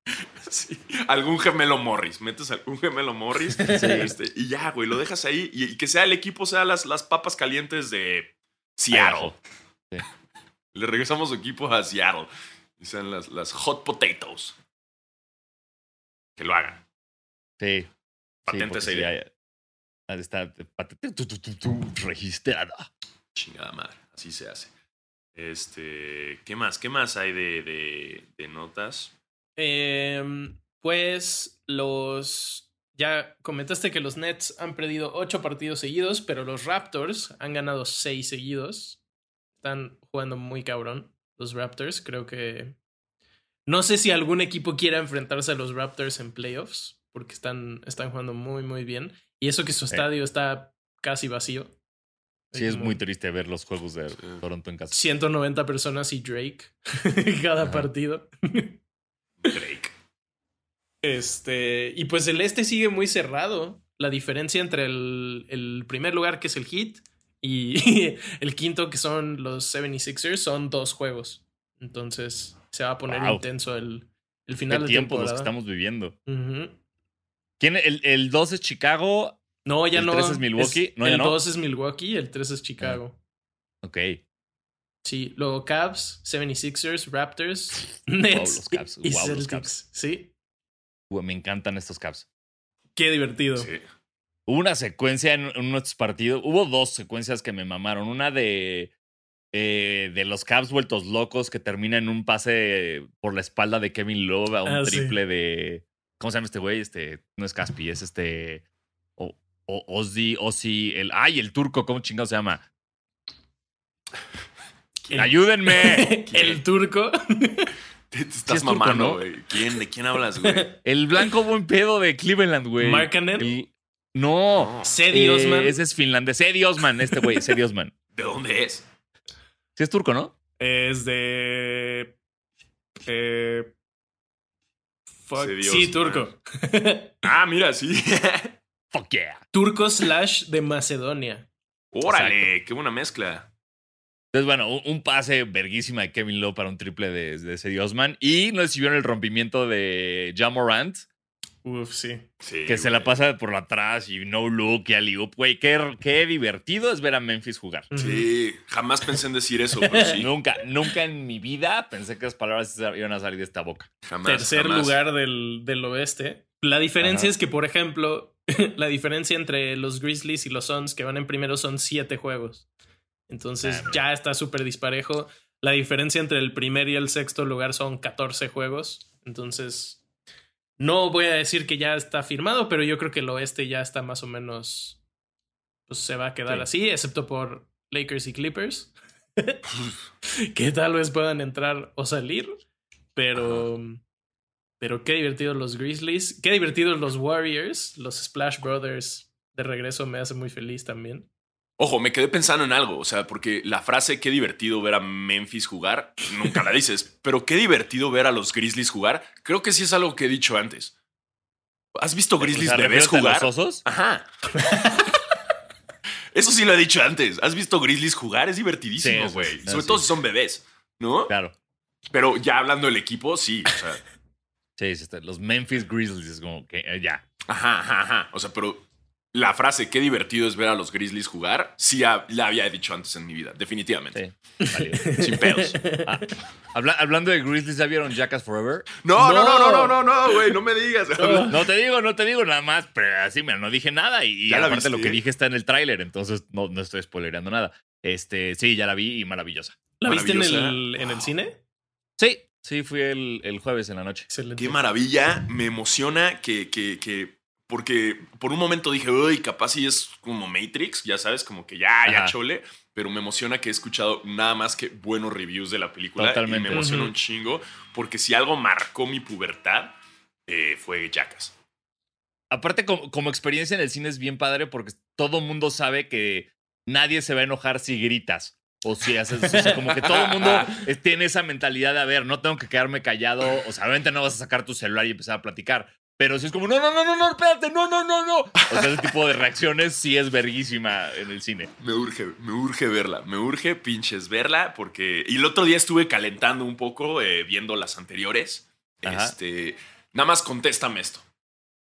Sí, Algún gemelo Morris. Metes algún gemelo Morris. este, y ya, güey, lo dejas ahí. Y, y que sea el equipo, sea las, las papas calientes de Seattle. Sí. Le regresamos su equipo a Seattle. Y sean las, las hot potatoes. Que lo hagan. Sí. Patente esa sí, idea. Está registrada. Chingada madre. Así se hace. Este. ¿Qué más? ¿Qué más hay de, de, de notas? Em, pues los. Ya comentaste que los Nets han perdido ocho partidos seguidos, pero los Raptors han ganado seis seguidos. Están jugando muy cabrón. Los Raptors, creo que. No sé si algún equipo quiera enfrentarse a los Raptors en playoffs, porque están, están jugando muy, muy bien. Y eso que su estadio está casi vacío. Sí, es como muy triste ver los juegos de. Toronto en casa. 190 personas y Drake cada Ajá. partido. Drake. Este, y pues el este sigue muy cerrado. La diferencia entre el, el primer lugar, que es el Heat, y el quinto, que son los 76ers, son dos juegos. Entonces se va a poner Wow. intenso el, el ¿Qué final de tiempo los que temporada. estamos viviendo? ¿Quién, el, el 2 es Chicago. No, ya ¿El no. tres es Milwaukee? No, ya el no. 2 es Milwaukee, el 3 es Chicago. Ok. Sí, luego Cavs, 76ers, Raptors, Wow, Nets los Cavs. y Wow, los Celtics. Cavs. Sí, Güey, me encantan estos Caps. qué divertido. Sí. Hubo una secuencia en uno de estos partidos. Hubo dos secuencias que me mamaron. Una de, eh, de los Caps vueltos locos que termina en un pase por la espalda de Kevin Love a un Ah, sí. triple de. ¿Cómo se llama este güey? Este, no es Caspi, es este. O, o, Ozzy, Ozzy, el. ¡Ay, el turco! ¿Cómo chingado se llama? Ayúdenme. el turco. Te, te estás es mamando, ¿no? güey. ¿Quién, ¿De quién hablas, güey? El blanco buen pedo de Cleveland, güey. Markkanen. El- No. No. Cedi Eh, Osman. ese es finlandés. Cedi Osman, este güey. Cedi Osman. ¿De dónde es? Sí es turco, ¿no? Es de. Eh, fuck, Sí, turco. Ah, mira, sí. Fuck yeah. turco slash de Macedonia. Órale, qué buena mezcla. Entonces, bueno, un, un pase verguísima de Kevin Lowe para un triple de, de Cedi Osman. Y no sé si vieron el rompimiento de Jamorant, Uf, sí. Sí, que se la pasa por atrás y no look y alley oop. Güey, qué, qué divertido es ver a Memphis jugar. Sí, jamás pensé en decir eso, pero sí. Nunca, nunca en mi vida pensé que las palabras iban a salir de esta boca. Jamás. Tercer jamás. lugar del, del oeste. La diferencia Ajá. es que, por ejemplo, la diferencia entre los Grizzlies y los Suns que van en primero son siete juegos. Entonces Claro. ya está súper disparejo. La diferencia entre el primer y el sexto lugar son 14 juegos. Entonces, no voy a decir que ya está firmado, pero yo creo que el oeste ya está más o menos. Pues se va a quedar Sí. así, excepto por Lakers y Clippers. que tal vez puedan entrar o salir. Pero. Pero qué divertidos los Grizzlies. Qué divertidos los Warriors. Los Splash Brothers de regreso me hace muy feliz también. Ojo, me quedé pensando en algo, o sea, porque la frase qué divertido ver a Memphis jugar, nunca la dices, pero qué divertido ver a los Grizzlies jugar, creo que sí es algo que he dicho antes. ¿Has visto Grizzlies bebés ¿refieres a jugar? los osos? Ajá. Eso sí lo he dicho antes. ¿Has visto Grizzlies jugar? Es divertidísimo, Sí, güey. sí, Sobre sí. todo si son bebés, ¿no? Claro. Pero ya hablando del equipo, sí. O sea, Sí, los Memphis Grizzlies es como que eh, ya. ajá, ajá, ajá. O sea, pero la frase qué divertido es ver a los Grizzlies jugar, sí ha- la había dicho antes en mi vida, definitivamente. Sí. Sin pedos. Ah, habla- hablando de Grizzlies, ¿ya vieron Jackass Forever? No, no, no, No. no, no, no, güey, no me digas. No. No te digo, no te digo nada más, pero así, mira, no dije nada y, y ¿Ya la aparte lo que dije está en el tráiler, entonces no, no estoy spoilereando nada. Este, sí, ya la vi y maravillosa. ¿La viste en el, en el cine? Sí, sí, fui el, el jueves en la noche. Excelente. Qué maravilla, me emociona que, que, que, porque por un momento dije, uy, capaz si es como Matrix, ya sabes, como que ya, ya chole, pero me emociona que he escuchado nada más que buenos reviews de la película Totalmente. y me emociona un chingo, porque si algo marcó mi pubertad, eh, fue Jackass. Aparte, como, como experiencia en el cine es bien padre porque todo mundo sabe que nadie se va a enojar si gritas. O si haces, o sea, como que todo el mundo tiene esa mentalidad de, a ver, no tengo que quedarme callado. O sea, obviamente no vas a sacar tu celular y empezar a platicar. Pero si es como, no, no, no, no, no, espérate, no, no, no, no. O sea, ese tipo de reacciones sí es verguísima en el cine. Me urge, me urge verla, me urge pinches verla, porque... Y el otro día estuve calentando un poco eh, viendo las anteriores. Ajá. Este, nada más contéstame esto.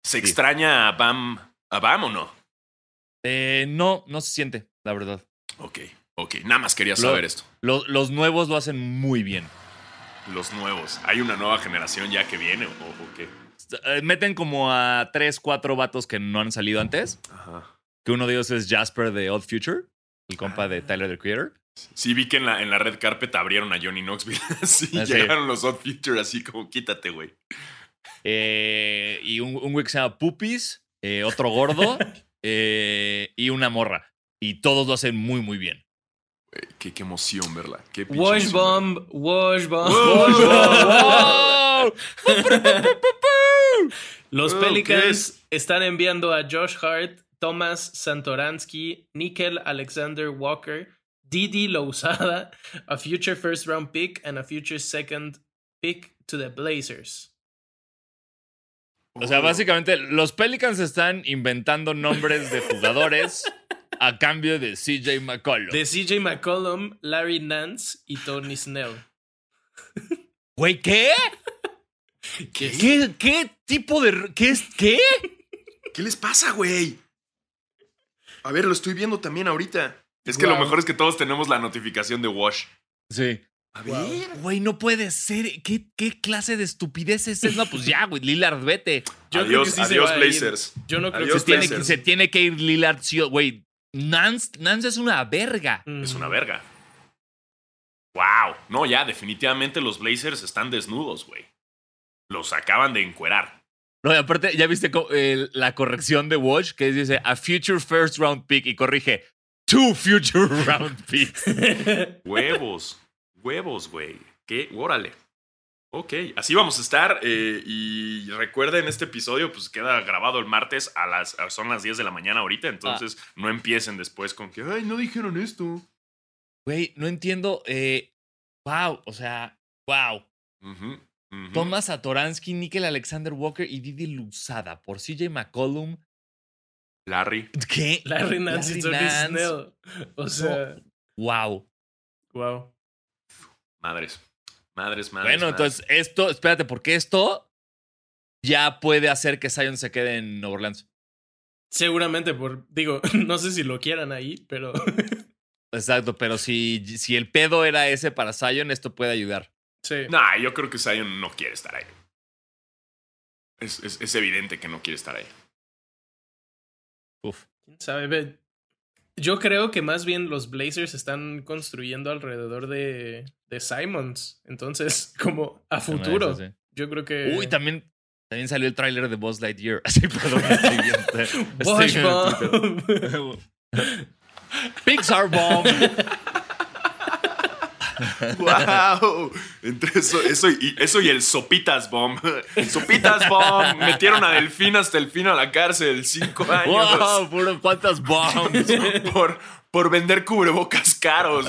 ¿Se Sí. extraña a Bam, a Bam o no? Eh, no, no se siente, la verdad. Ok, ok, nada más quería Lo- saber esto. Lo- los nuevos lo hacen muy bien. Los nuevos. ¿Hay una nueva generación ya que viene o, o qué? Eh, Meten como a tres, cuatro vatos que no han salido antes. Ajá. Que uno de ellos es Jasper de Odd Future, el compa de Tyler the Creator. Sí, vi que en la, en la red carpet abrieron a Johnny Knoxville. sí, Ah, sí. llegaron los Odd Future así como quítate, güey. Eh, y un, un güey que se llama Pupis, eh, otro gordo eh, y una morra. Y todos lo hacen muy, muy bien. Güey, Qué, qué emoción verla. Qué Wash Bomb, Wash Bomb. Los Oh, Pelicans están enviando a Josh Hart, Thomas Santoransky, Nickel Alexander Walker, Didi Lousada, a future first round pick and a future second pick to the Blazers. O sea, básicamente, los Pelicans están inventando nombres de jugadores a cambio de CJ McCollum. De CJ McCollum, Larry Nance y Tony Snell. Güey, ¿qué? Que- ¿Qué? ¿Qué tipo de... ¿Qué es? ¿Qué? ¿Qué les pasa, güey? A ver, lo estoy viendo también ahorita. Es que lo Wow. mejor es que todos tenemos la notificación de Wash. Sí. A Wow. ver. Güey, no puede ser. ¿Qué, qué clase de estupidez es esa? No, pues ya, güey, Lillard, vete. Yo creo adiós, que sí. Blazers. Yo no creo Adiós, Se tiene, que, se tiene que ir Lillard, güey. Nance, Nance es una verga. que. Es una verga. Wow. No, ya, definitivamente los Blazers están desnudos, güey. Los acaban de encuerar. No, y aparte, ya viste la corrección de Watch que dice a future first round pick y corrige two future round picks. Huevos. Huevos, güey. ¿Qué? Órale. Ok, así vamos a estar. eh, y recuerden, este episodio pues queda grabado el martes a las son las 10 de la mañana ahorita. Entonces no empiecen después con que, ay, no dijeron esto. Güey, no entiendo. Eh, wow, o sea, wow. Ujú. Thomas Satoransky, Nickel Alexander Walker y Didi Lusada por CJ McCollum. Larry. ¿Qué? Larry Nance y Larry Tony. Snell. O sea, Wow. wow. Madres. Madres, madres. Bueno, madres. entonces esto, espérate, porque esto ya puede hacer que Zion se quede en Nueva Orleans. Seguramente por, digo, no sé si lo quieran ahí, pero Exacto, pero si, si el pedo era ese para Zion, esto puede ayudar. Sí. Nah, yo creo que Zion no quiere estar ahí. Es, es- es evidente que no quiere estar ahí. Uf. ¿Quién sabe? Yo creo que más bien los Blazers están construyendo alrededor de, de Simons. Entonces, como a futuro. Sí, sí. Yo creo que. Uy, también, también salió el tráiler de Buzz Lightyear. Así, perdón, Bosch. Bomb. Pixar Bomb. ¡Wow! Entre eso, eso, y, eso y el Sopitas Bomb. Sopitas Bomb. Metieron a Delfín hasta el fin a la cárcel. Cinco años. wow, puro cuántas bombs. Por, por vender cubrebocas caros.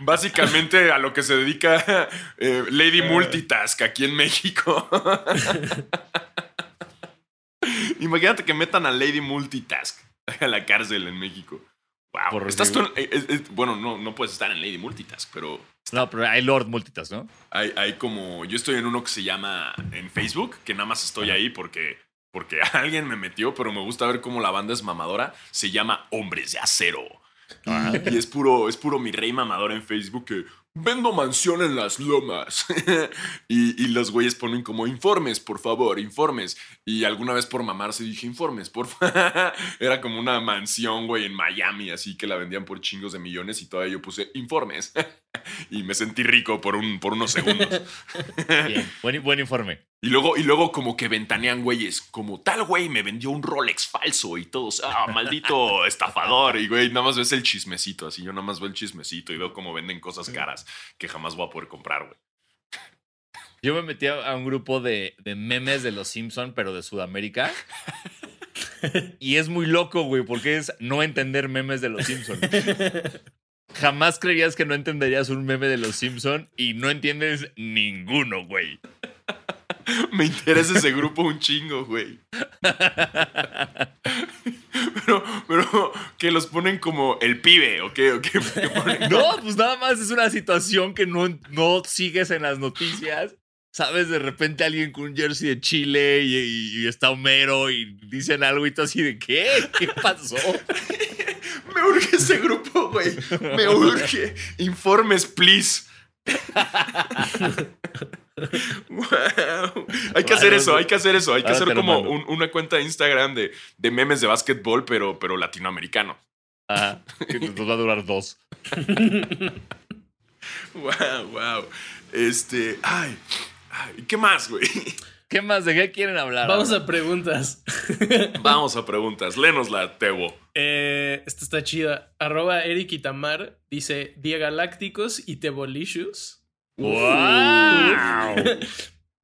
Básicamente a lo que se dedica eh, Lady Multitask aquí en México. Imagínate que metan a Lady Multitask a la cárcel en México. Wow. Estás tú en- recibir- eh, eh, bueno, no, no puedes estar en Lady Multitask, pero No, pero hay Lord Multitas, ¿no? hay, hay como. Yo estoy en uno que se llama en Facebook, que nada más estoy ahí porque, porque alguien me metió, pero me gusta ver cómo la banda es mamadora. Se llama Hombres de Acero. Y, y es puro, es puro mi rey mamador en Facebook que vendo mansión en las lomas. y, y los güeyes ponen como informes, por favor, informes. Y alguna vez por mamarse dije informes, por. Era como una mansión, güey, en Miami, así que la vendían por chingos de millones y todavía yo puse informes. y me sentí rico por, un, por unos segundos. Bien, buen, buen informe. Y luego, y luego como que ventanean güeyes, como tal güey me vendió un Rolex falso y todos, ah, maldito estafador. Y güey, nada más ves el chismecito, así yo nada más veo el chismecito y veo cómo venden cosas caras que jamás voy a poder comprar, güey. Yo me metí a un grupo de, de memes de los Simpson, pero de Sudamérica. Y es muy loco, güey, porque es no entender memes de los Simpson. Jamás creerías que no entenderías un meme de los Simpson y no entiendes ninguno, güey. Me interesa ese grupo un chingo, güey. Pero, pero que los ponen como el pibe, ¿o qué? ¿O qué? ¿Qué ponen? No, pues nada más es una situación que no, no sigues en las noticias. Sabes, de repente alguien con un jersey de Chile y, y- y está Homero y dicen algo y tú así de ¿qué? ¿Qué pasó? Me urge ese grupo, güey. Me urge. Informes, please. Wow. Hay que hacer eso, hay que hacer eso. Hay que hacer como un- una cuenta de Instagram de, de memes de básquetbol, pero, pero latinoamericano. Que nos va a durar dos. Wow, wow. Este. Ay. ay, ¿Qué más, güey? ¿Qué más? ¿De qué quieren hablar? Vamos ahora? a preguntas. Vamos a preguntas. Léenosla, Tebo. Eh, esta está chida. Arroba Eric Itamar dice Diagalácticos y Tebolicious. ¡Wow!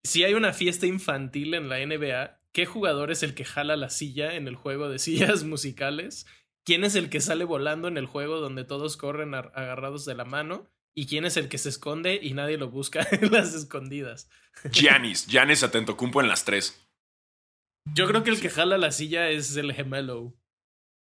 Si hay una fiesta infantil en la NBA, ¿qué jugador es el que jala la silla en el juego de sillas musicales? ¿Quién es el que sale volando en el juego donde todos corren ar- agarrados de la mano? ¿Y quién es el que se esconde y nadie lo busca en las escondidas? Giannis. Giannis Atentocumpo en las tres. Yo creo que el que jala la silla es el gemelo.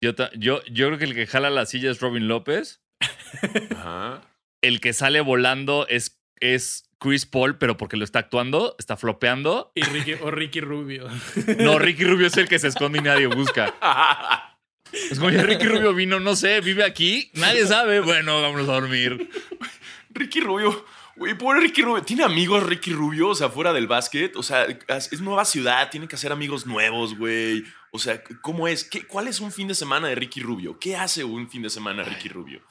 Yo, yo, yo creo que el que jala la silla es Robin López. Ajá. El que sale volando es, es Chris Paul, pero porque lo está actuando, está flopeando. Y Ricky, o Ricky Rubio. No, Ricky Rubio es el que se esconde y nadie busca. Es como ya Ricky Rubio vino, no sé, vive aquí, nadie sabe. Bueno, vámonos a dormir. Ricky Rubio. Güey, pobre Ricky Rubio. ¿Tiene amigos Ricky Rubio? O sea, fuera del básquet. O sea, es nueva ciudad. Tiene que hacer amigos nuevos, güey. O sea, ¿cómo es? ¿Qué, ¿Cuál es un fin de semana de Ricky Rubio? ¿Qué hace un fin de semana Ricky Rubio?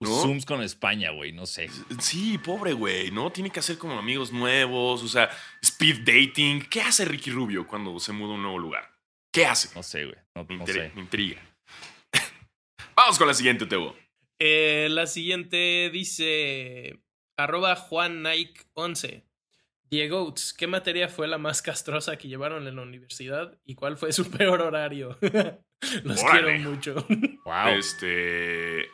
¿No? Zooms con España, güey, no sé. Sí, pobre güey, ¿no? Tiene que hacer como amigos nuevos, o sea, speed dating. ¿Qué hace Ricky Rubio cuando se muda a un nuevo lugar? ¿Qué hace? No sé, güey. No, Me, no sé. me intriga. Vamos con la siguiente, Tebo. Eh, la siguiente dice arroba Juan Nike 11. Diego, ¿qué materia fue la más castrosa que llevaron en la universidad y cuál fue su peor horario? Los Órale. quiero mucho. Wow. Este.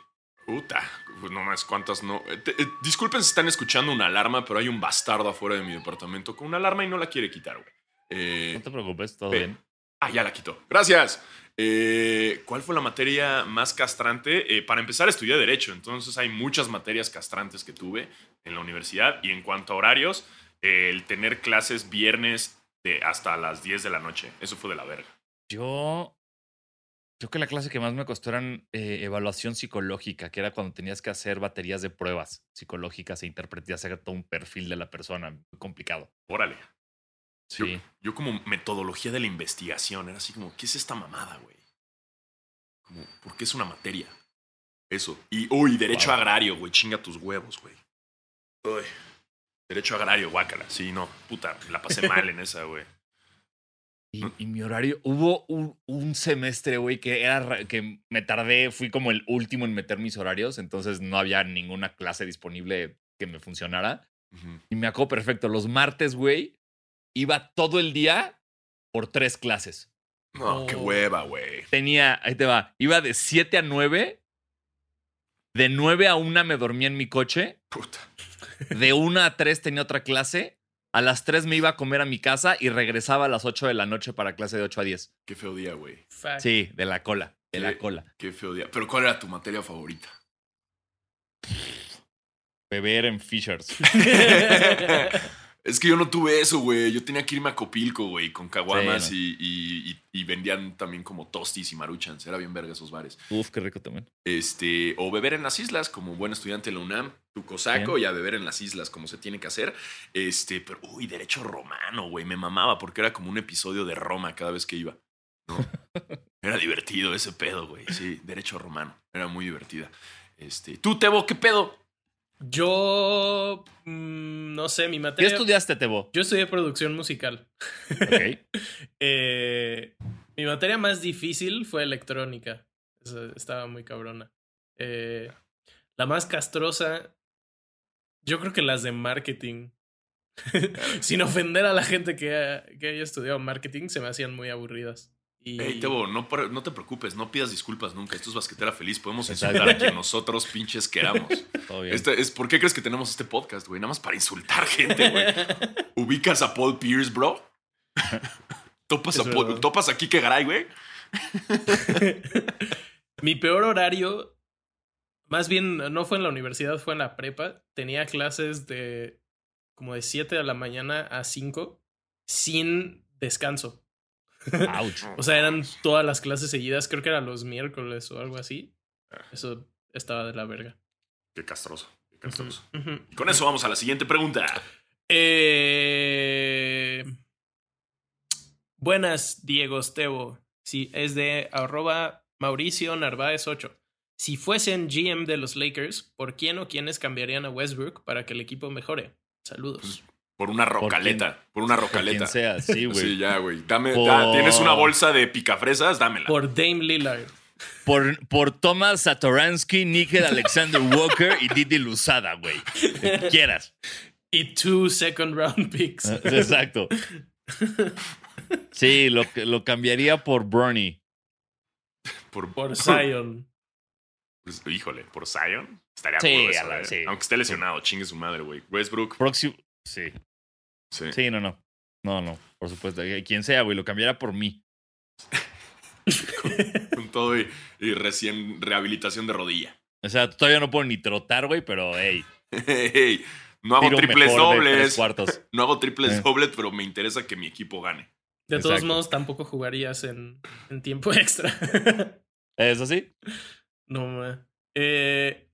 Puta, pues no más cuántas no. Eh, te- eh, disculpen si están escuchando una alarma, pero hay un bastardo afuera de mi departamento con una alarma y no la quiere quitar, güey. Eh, No te preocupes, todo bien. Ah, ya la quitó. Gracias. Eh, ¿Cuál fue la materia más castrante? Eh, para empezar, estudié Derecho, entonces hay muchas materias castrantes que tuve en la universidad. Y en cuanto a horarios, eh, el tener clases viernes de hasta las 10 de la noche, eso fue de la verga. Yo. Creo que la clase que más me costó era evaluación psicológica, que era cuando tenías que hacer baterías de pruebas psicológicas e interpretar todo un perfil de la persona. Muy complicado. Órale. Sí. Yo, como metodología de la investigación, era así como, ¿qué es esta mamada, güey? Como, ¿por qué es una materia? Eso. Y, uy, derecho Wow. agrario, güey, chinga tus huevos, güey. Uy. Derecho agrario, guácala. Sí, no, puta, la pasé mal en esa, güey. Y, y mi horario, hubo un, un semestre, güey, que era ra- que me tardé, fui como el último en meter mis horarios, entonces no había ninguna clase disponible que me funcionara. Y me acuerdo perfecto, los martes, güey, iba todo el día por tres clases. No, qué Oh. hueva, güey. Tenía, ahí te va, iba de 7 a 9, de 9 a 1 me dormía en mi coche, Puta. de 1 a 3 tenía otra clase, a las 3 me iba a comer a mi casa y regresaba a las 8 de la noche para clase de 8 a 10. Qué feo día, güey. Sí, de la cola, de la Sí. cola. Qué feo día. Pero ¿cuál era tu materia favorita? Beber en Fishers. es que yo no tuve eso, güey. Yo tenía que irme a Copilco, güey, con caguamas Sí, y, y- y- y vendían también como tostis y maruchans. Era bien verga esos bares. Uf, qué rico también. Este, o beber en las islas, como buen estudiante de la UNAM, tu cosaco, y a beber en las islas, como se tiene que hacer. Este, pero, uy, derecho romano, güey, me mamaba porque era como un episodio de Roma cada vez que iba. ¿no? era divertido ese pedo, güey. Sí, derecho romano. Era muy divertida. Este, tú, Tebo, ¿qué pedo? Yo mm, no sé, mi ¿Qué materia. estudiaste, Tebo? Yo estudié producción musical. Ok. Eh, mi materia más difícil fue electrónica. Estaba muy cabrona. Eh, la más castrosa, yo creo que las de marketing. Sin ofender a la gente que, ha- que haya estudiado marketing, se me hacían muy aburridas. Y Ey, Tebo, no, te preocupes, no pidas disculpas nunca. Esto es basquetera feliz. Podemos insultar a quien nosotros pinches queramos. Todo bien. Este es, ¿Por qué crees que tenemos este podcast, güey? Nada más para insultar gente, güey. ¿Ubicas a Paul Pierce, bro? ¿Topas, Es a Paul- verdad. ¿Topas a Kike Garay, güey? Mi peor horario, más bien no fue en la universidad, fue en la prepa. Tenía clases de como de 7 de la mañana a 5 sin descanso. Ouch. O sea, eran todas las clases seguidas, creo que eran los miércoles o algo así. Eso estaba de la verga. Qué castroso, qué castroso. Y con eso vamos a la siguiente pregunta. Eh, Buenas, Diego Estevo. Sí, es de arroba Mauricio Narváez 8. Si fuesen GM de los Lakers, ¿por quién o quiénes cambiarían a Westbrook para que el equipo mejore? Saludos. Por una rocaleta, por, una Por quien rocaleta. sea, sí, güey. Sí, ya, güey. Dame, Por- da- ¿Tienes una bolsa de picafresas? Dámela. Por Dame Lillard. Por, por Thomas Satoransky, Niked Alexander Walker y Didi Luzada, güey. Quieras. Y two second round picks. Eh, Exacto. Sí, lo, lo cambiaría por Bernie. por, Por Zion. Pues, híjole, por Zion. Estaría Sí, eso, a la- sí. Aunque esté lesionado, chingue su madre, güey. Westbrook. Próximo. Sí. Sí. Sí, no, no. No, no, por supuesto. Eh, Quien sea, güey, lo cambiaría por mí. Con todo y, y recién rehabilitación de rodilla. O sea, todavía no puedo ni trotar, güey, pero hey. Hey, no hago triples dobles. cuartos. No hago triples Eh. dobles, pero me interesa que mi equipo gane. De todos modos, tampoco jugarías en, en tiempo extra. ¿Es así? no. Eh,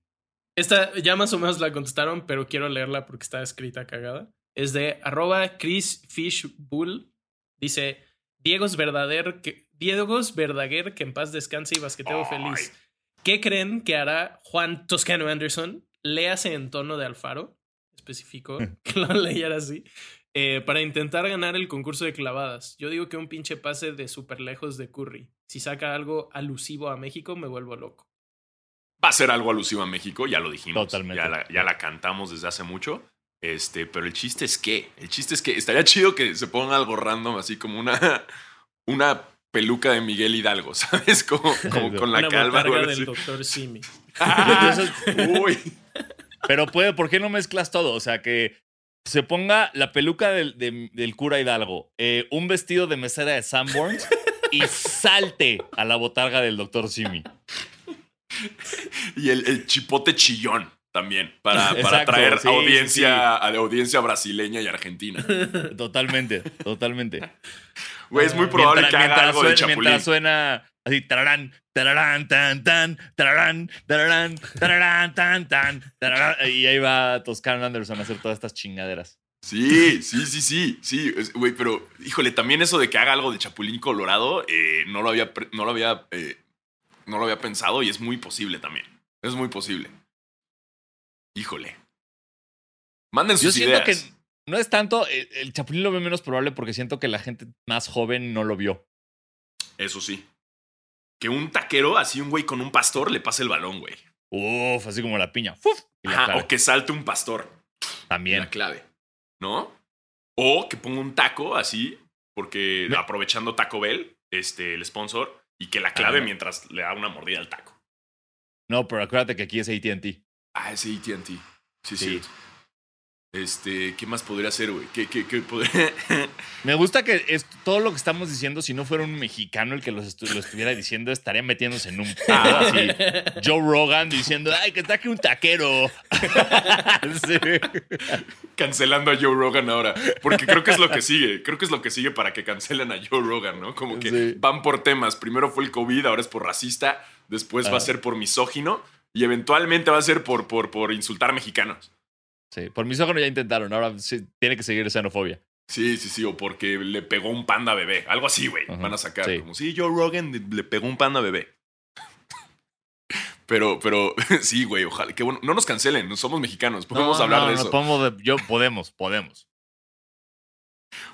esta ya más o menos la contestaron, pero quiero leerla porque está escrita cagada. Es de arroba Chris Fishbull. Dice, Diego's Verdader que, Diego's Verdaguer, que en paz descanse y basqueteo Ay. feliz. ¿Qué creen que hará Juan Toscano Anderson? Léase en tono de Alfaro, especificó que lo leyera así, eh, para intentar ganar el concurso de clavadas. Yo digo que un pinche pase de súper lejos de Curry. Si saca algo alusivo a México, me vuelvo loco. Va a ser algo alusivo a México, ya lo dijimos. Totalmente. Ya la, ya la cantamos desde hace mucho. Este, pero el chiste es que, el chiste es que estaría chido que se ponga algo random, así como una, una peluca de Miguel Hidalgo, ¿sabes? Como, como con la Una calva. o botarga algo del doctor Simi. Ah, uy. Pero puede, ¿por qué no mezclas todo? O sea, que se ponga la peluca del, de- del cura Hidalgo, eh, un vestido de mesera de Sanborns y salte a la botarga del doctor Simi. Y el, el chipote chillón también, para, para Exacto, traer sí, audiencia, a audiencia brasileña y argentina. Totalmente, totalmente. Güey, es muy probable Mientras, que haga algo de suena, chapulín. mientras suena así, tararán, tararán, tan, tan, tararán, tararán, tararán, tan, tan, tararán, y ahí va Toscano Anderson a hacer todas estas chingaderas. Sí, sí, sí, sí, sí, güey, pero híjole, también eso de que haga algo de Chapulín Colorado, eh, no lo había, no lo había, eh, no lo había pensado y es muy posible también. Es muy posible. Híjole. Manden Yo sus siento ideas. que no es tanto, el, el Chapulín lo veo menos probable porque siento que la gente más joven no lo vio. Eso sí. Que un taquero, así un güey con un pastor, le pase el balón, güey. Uf, así como la piña. O que salte un pastor. También. La clave. ¿No? O que ponga un taco así, porque Me- aprovechando Taco Bell, este, el sponsor, y que la clave Ajá. mientras le da una mordida al taco. No, pero acuérdate que aquí es ATT. Ah, ese AT&T. Sí, Sí. sí. Este, ¿qué más podría hacer, güey? ¿Qué, qué, qué podría...? Me gusta que es, todo lo que estamos diciendo, si no fuera un mexicano el que los estu- lo estuviera diciendo, estaría metiéndose en un pedo Ah. así. Joe Rogan diciendo, ay, que taque un taquero. Sí. Cancelando a Joe Rogan ahora. Porque creo que es lo que sigue. Creo que es lo que sigue para que cancelen a Joe Rogan, ¿no? Como que Sí. van por temas. Primero fue el COVID, ahora es por racista, después va a ser por misógino y eventualmente va a ser por, por, por insultar mexicanos. Sí, por mis ojos ya intentaron, ahora sí, tiene que seguir xenofobia. Sí, sí, sí, o porque le pegó un panda bebé. Algo así, güey. Van a sacar sí. como, sí, Joe Rogan le pegó un panda bebé. Pero, pero, sí, güey, ojalá. Que bueno, no nos cancelen, no somos mexicanos, podemos No, hablar no, de no, eso. podemos, yo, podemos, podemos.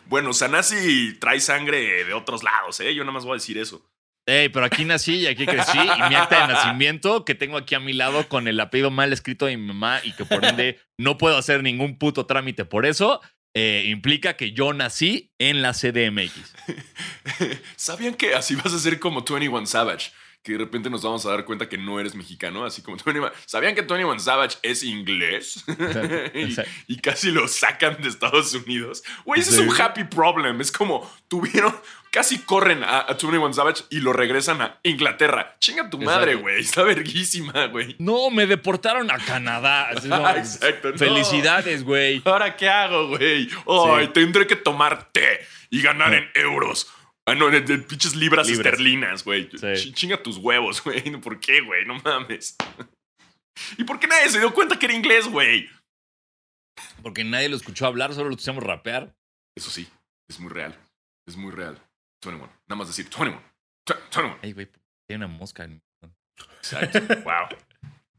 Bueno, Sanasi trae sangre de otros lados, ¿eh? Yo nada más voy a decir eso. Ey, pero aquí nací y aquí crecí y mi acta de nacimiento que tengo aquí a mi lado con el apellido mal escrito de mi mamá y que por ende no puedo hacer ningún puto trámite por eso, eh, implica que yo nací en la CDMX. ¿Sabían que así vas a ser como 21 Savage? Que de repente nos vamos a dar cuenta que no eres mexicano, así como 21. ¿Sabían que 21 Savage es inglés? y, exacto. y casi lo sacan de Estados Unidos. Güey, ese es un happy problem. Es como tuvieron, casi corren a, a 21 Savage y lo regresan a Inglaterra. Chinga tu madre, güey. Está verguísima, güey. No, me deportaron a Canadá. No, Exacto, no. Felicidades, güey. ¿Ahora qué hago, güey? Ay, Sí. tendré que tomar té y ganar en euros. Ah, no, en, en pinches libras, Libras. esterlinas, güey. Sí. Chinga tus huevos, güey. ¿Por qué, güey? No mames. ¿Y por qué nadie se dio cuenta que era inglés, güey? Porque nadie lo escuchó hablar, solo lo escuchamos rapear. Eso sí, es muy real. Es muy real. 21. Nada más decir 21. Tw- 21. Ay, güey, hay una mosca. en- Exacto. wow.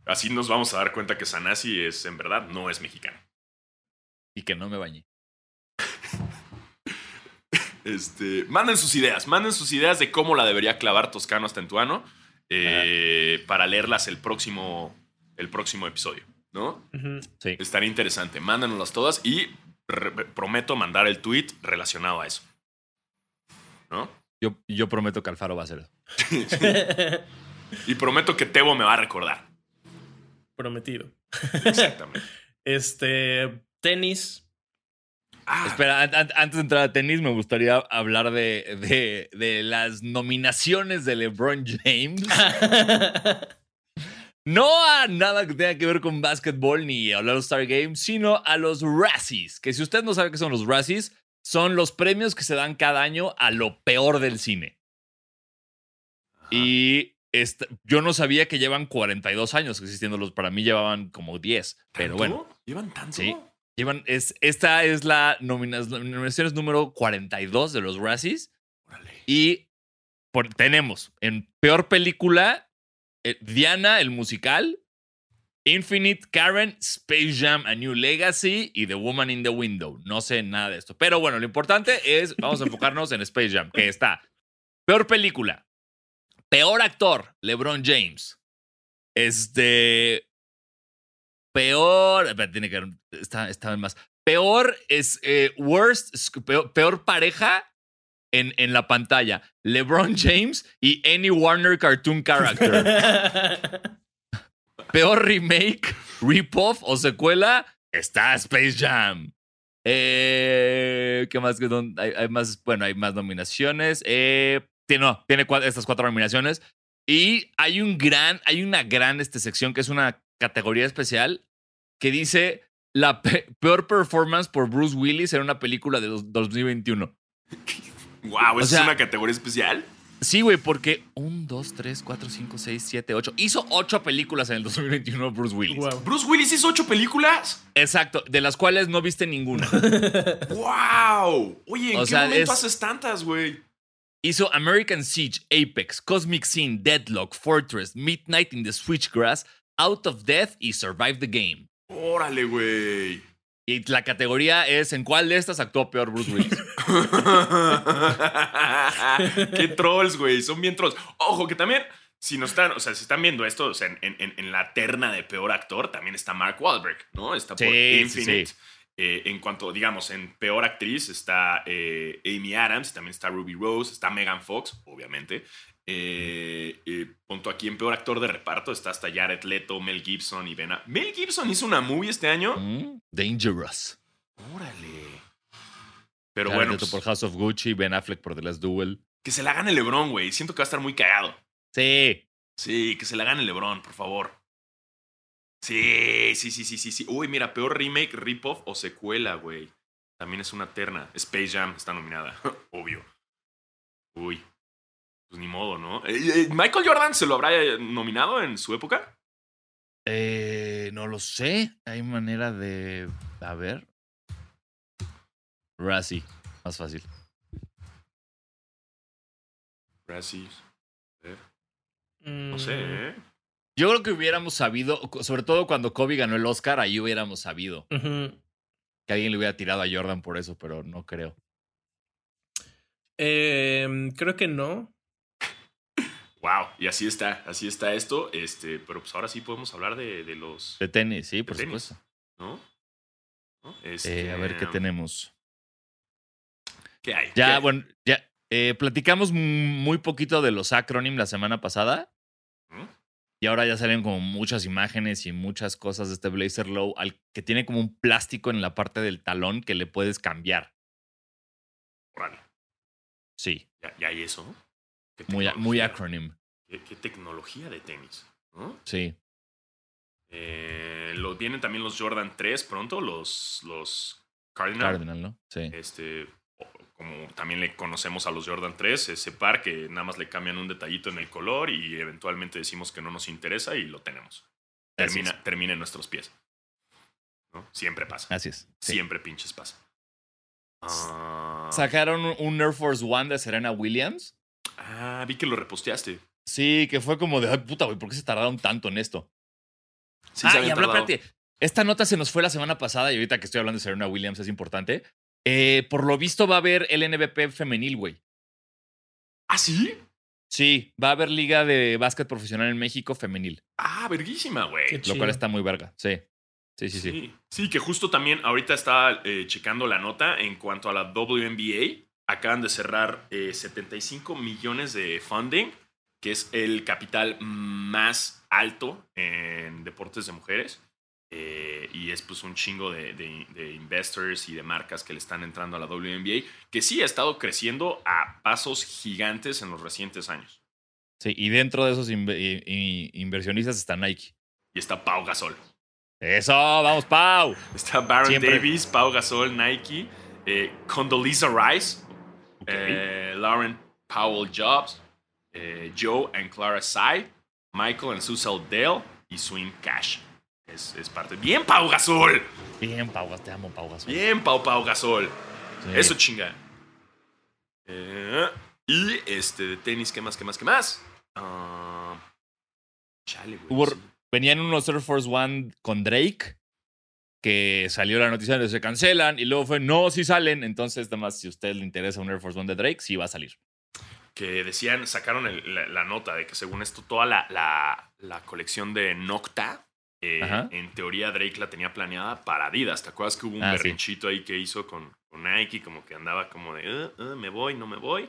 Así nos vamos a dar cuenta que Sanasi es, en verdad, no es mexicano. Y que no me bañé. Este, manden sus ideas, manden sus ideas de cómo la debería clavar Toscano hasta en tu ano eh, para leerlas el próximo, el próximo episodio, ¿no? Sí. Estaría interesante. Mándanoslas todas y prometo mandar el tweet relacionado a eso. ¿No? Yo, yo prometo que Alfaro va a hacer eso. Y prometo que Tebo me va a recordar. Prometido. Exactamente. Este, tenis. Ah, Espera, an- an- antes de entrar a tenis, me gustaría hablar de, de, de las nominaciones de LeBron James. No a nada que tenga que ver con básquetbol ni a los Star Games, sino a los Razzies. Que si usted no sabe qué son los Razzies, son los premios que se dan cada año a lo peor del cine. Y esta- yo no sabía que llevan 42 años existiéndolos. Para mí llevaban como 10. Pero bueno, ¿Llevan tanto? Sí. Llevan, es, esta es la nomina- nominación número 42 de los Razzies. Y por- tenemos en peor película eh, Diana, el musical, Infinite, Karen, Space Jam, A New Legacy y The Woman in the Window. No sé nada de esto. Pero bueno, lo importante es, vamos a enfocarnos en Space Jam, que está. Peor película. Peor actor, LeBron James. Este. Peor. Tiene que haber. Está, está más. Peor es. eh, worst. Peor, peor pareja en, en la pantalla. LeBron James y any Warner cartoon character. Peor remake, rip-off o secuela está Space Jam. Eh, ¿Qué más? Hay, hay más, bueno, hay más nominaciones. Eh, tiene, no, tiene cua- estas cuatro nominaciones. Y hay un gran, hay una gran este, sección que es una categoría especial que dice la pe- peor performance por Bruce Willis en una película de dos- 2021. Wow, O ¿esa sea- es una categoría especial? Sí, güey, porque 1, 2, 3, 4, 5, 6, 7, 8. Hizo ocho películas en el 2021 Bruce Willis. Wow. ¿Bruce Willis hizo ocho películas? Exacto, de las cuales no viste ninguna. ¡Wow! Oye, ¿en O qué sea, momento es- haces tantas, güey? Hizo American Siege, Apex, Cosmic Scene, Deadlock, Fortress, Midnight in the Switchgrass, Out of Death y Survive the Game. Órale, güey. Y la categoría es ¿en cuál de estas actuó peor Bruce Willis? Qué trolls, güey. Son bien trolls. Ojo, que también, si no están, o sea, si están viendo esto, o sea, en, en- en la terna de peor actor, también está Mark Wahlberg, ¿no? Está por Sí, sí, Infinite. sí. Eh, en cuanto, digamos, en peor actriz está eh, Amy Adams, también está Ruby Rose, está Megan Fox, obviamente. Eh, eh, punto aquí en peor actor de reparto está hasta Jared Leto, Mel Gibson y Ben. A- Mel Gibson hizo una movie este año. Mm, Dangerous. Órale. Pero Jared bueno, Leto pues, por House of Gucci, Ben Affleck por The Last Duel. que se la gane LeBron, güey. Siento que va a estar muy cagado. Sí. Sí, que se la gane LeBron, por favor. Sí, sí, sí, sí, sí, sí. Uy, mira, peor remake, rip-off o secuela, güey. También es una terna. Space Jam está nominada, obvio. Uy. Pues ni modo, ¿no? Eh, eh, ¿Michael Jordan se lo habrá eh, nominado en su época? Eh, no lo sé. Hay manera de. A ver. Razzie. Más fácil. Razzie. Mm, No sé, ¿eh? Yo creo que hubiéramos sabido, sobre todo cuando Kobe ganó el Oscar, ahí hubiéramos sabido que alguien le hubiera tirado a Jordan por eso, pero no creo. Em, creo que no. Wow, y así está, así está esto. Este, pero pues ahora sí podemos hablar de, de los. De tenis, sí, por tenis. supuesto. ¿No? ¿No? Eh, Este, a ver qué tenemos. ¿Qué hay? Ya, ¿Qué hay? bueno, ya. eh, platicamos muy poquito de los acronyms la semana pasada. ¿Mm? Y ahora ya salen como muchas imágenes y muchas cosas de este Blazer Low al que tiene como un plástico en la parte del talón que le puedes cambiar. Órale, Sí, ya, ya hay eso. Muy, muy acronym. Qué, qué tecnología de tenis. ¿no? Sí. Eh, lo, vienen también los Jordan 3 pronto, los, los Cardinal. Cardinal, ¿no? Sí. Este, como también le conocemos a los Jordan 3, ese par que nada más le cambian un detallito en el color y eventualmente decimos que no nos interesa y lo tenemos. Termina, termina en nuestros pies. ¿no? Siempre pasa. Así es. sí. Siempre pinches pasa. Ah, Sacaron un Air Force One de Serena Williams. Ah, vi que lo reposteaste. Sí, que fue como de, ay, puta, güey, ¿por qué se tardaron tanto en esto? Sí, ah, y habla, espérate. Esta nota se nos fue la semana pasada y ahorita que estoy hablando de Serena Williams es importante. Eh, por lo visto va a haber el NBP femenil, güey. ¿Ah, sí? Sí, va a haber liga de básquet profesional en México femenil, Ah, verguísima, güey. Lo cual está muy verga. Sí. Sí, sí, sí. Sí, sí, que justo también ahorita estaba eh, checando la nota en cuanto a la WNBA. Acaban de cerrar eh, 75 millones de funding, que es el capital más alto en deportes de mujeres. Eh, y es pues un chingo de, de- de investors y de marcas que le están entrando a la WNBA, que sí ha estado creciendo a pasos gigantes en los recientes años. Sí, y dentro de esos inve- i- i- inversionistas está Nike. Y está Pau Gasol. Eso, vamos, Pau. Está Baron Siempre. Davis, Pau Gasol, Nike, eh, Condoleezza Rice, eh, Lauren Powell Jobs, eh, Joe and Clara Sai, Michael and Susan Dale y Swing Cash. Es, es parte. Bien, Pau Gasol. Bien, Pau, te amo, Pau Gasol. Bien, Pau Pau Gasol. Sí. Eso chinga. Eh, y este de tenis, ¿qué más? ¿Qué más? ¿Qué más? Ah, chale, güey. Hubo- sí. venían unos Air Force One con Drake, que salió la noticia de que se cancelan, y luego fue, no, sí salen. Entonces, nada más, si a usted le interesa un Air Force One de Drake, sí va a salir. que decían, sacaron el- la, la nota de que según esto, toda la, la, la colección de Nocta, eh, en teoría Drake la tenía planeada para Adidas. ¿Te acuerdas que hubo un Ah, sí. berrinchito ahí que hizo con, con Nike? Como que andaba como de, "Eh, eh, me voy, no me voy.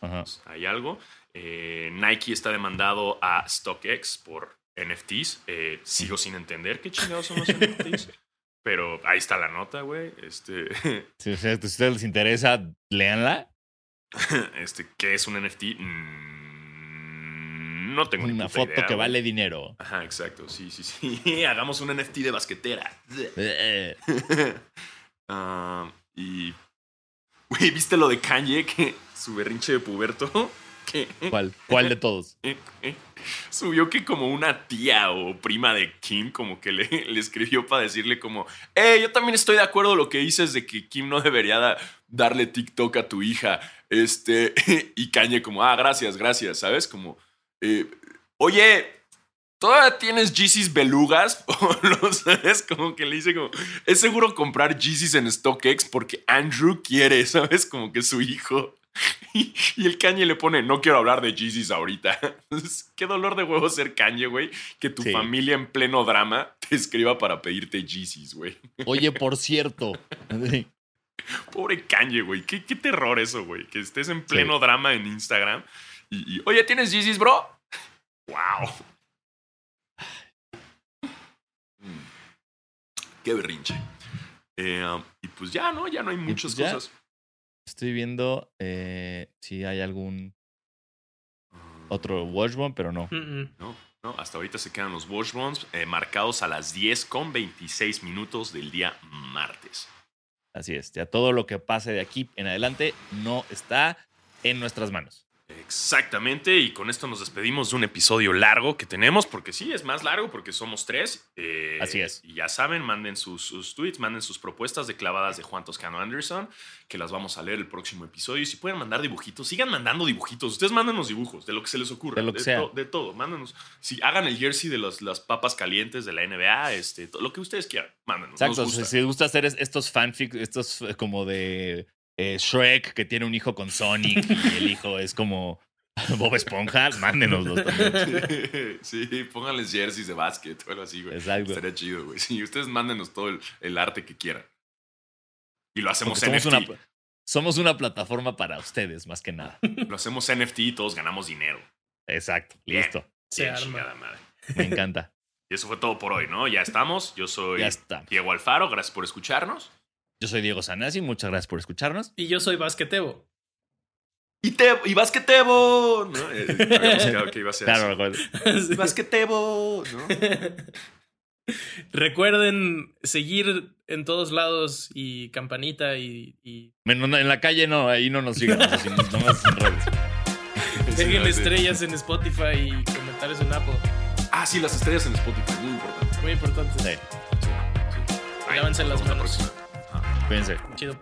Ajá. Pues, hay algo. Eh, Nike está demandado a StockX por NFTs. Sigo sin entender qué chingados son los NFTs. Pero ahí está la nota, güey. Este, Si, o sea, si a ustedes les interesa, léanla. este, ¿qué es un NFT? Mm, no tengo ni Una foto idea, que güey. vale dinero. Ajá, exacto. Sí, sí, sí. Hagamos un NFT de basquetera. Ah, y. Güey, ¿viste lo de Kanye? Que su berrinche de puberto. Que ¿Cuál? ¿Cuál de todos? subió que como una tía o prima de Kim, como que le, le escribió para decirle como, eh, yo también estoy de acuerdo lo que dices de que Kim no debería da- darle TikTok a tu hija. Este, y Kanye como, ah, gracias, gracias, ¿sabes? Como, eh, oye, ¿todavía tienes Yeezys belugas? O lo sabes, como que le dice como, es seguro comprar Yeezys en StockX porque Andrew quiere, ¿sabes? Como que su hijo. Y, el Kanye le pone, no quiero hablar de Yeezys ahorita. Entonces, qué dolor de huevo ser Kanye, güey. Que tu Sí. familia en pleno drama te escriba para pedirte Yeezys, güey. Oye, por cierto. Pobre Kanye, güey. ¿Qué, qué terror eso, güey. Que estés en pleno drama en Instagram. Y, y, oye, ¿tienes Yeezys, bro? Wow. Mm. Qué berrinche. Eh, y pues ya, ¿no? Ya no hay muchas pues ya. cosas. Estoy viendo eh, si hay algún otro Watchbone, pero no. Mm, mm. No, no, hasta ahorita se quedan los Wash Bones eh, marcados a las 10 con 26 minutos del día martes. Así es. Ya todo lo que pase de aquí en adelante no está en nuestras manos. Exactamente, y con esto nos despedimos de un episodio largo que tenemos, porque sí, es más largo porque somos tres. eh, Así es. Y ya saben, manden sus, sus tweets, manden sus propuestas de clavadas de Juan Toscano Anderson, que las vamos a leer el próximo episodio. Y si pueden mandar dibujitos, sigan mandando dibujitos. Ustedes mándenos dibujos de lo que se les ocurra. De lo que sea. to- de todo, mándenos. Si hagan el jersey de los- las papas calientes de la NBA, este, lo que ustedes quieran, mándenos. Exacto. Nos gusta. Si les gusta hacer es- estos fanfics, estos eh, como de eh, Shrek que tiene un hijo con Sonic y el hijo es como Bob Esponja, mándenoslos también. sí, pónganles jerseys de básquet o algo así, güey. Exacto. Estaría chido, güey. Sí, ustedes mándenos todo el, el arte que quieran. Y lo hacemos somos NFT. una, somos una plataforma para ustedes, más que nada. Lo hacemos NFT y todos ganamos dinero. Exacto. Bien. Listo. Se Bien, arma. chingada madre. Me encanta. Y eso fue todo por hoy, ¿no? Ya estamos. Yo soy Ya está. Diego Alfaro. Gracias por escucharnos. Yo soy Diego Sanasi. Muchas gracias por escucharnos. Y yo soy basquetebo. Y, te, y basquetebo. ¿no? Eh, habíamos quedado que iba a ser Claro. Sí. Basquetebo. ¿no? Recuerden seguir en todos lados y campanita y, en la calle no, ahí no nos sigan. así, nomás en redes. dejen Sí, estrellas en Spotify y comentarios en Apple. Ah, sí, las estrellas en Spotify. Muy importante. Muy importante. Sí, Sí, sí. Ahí, Lávense las la manos. próxima. Ah. Cuídense. Chido.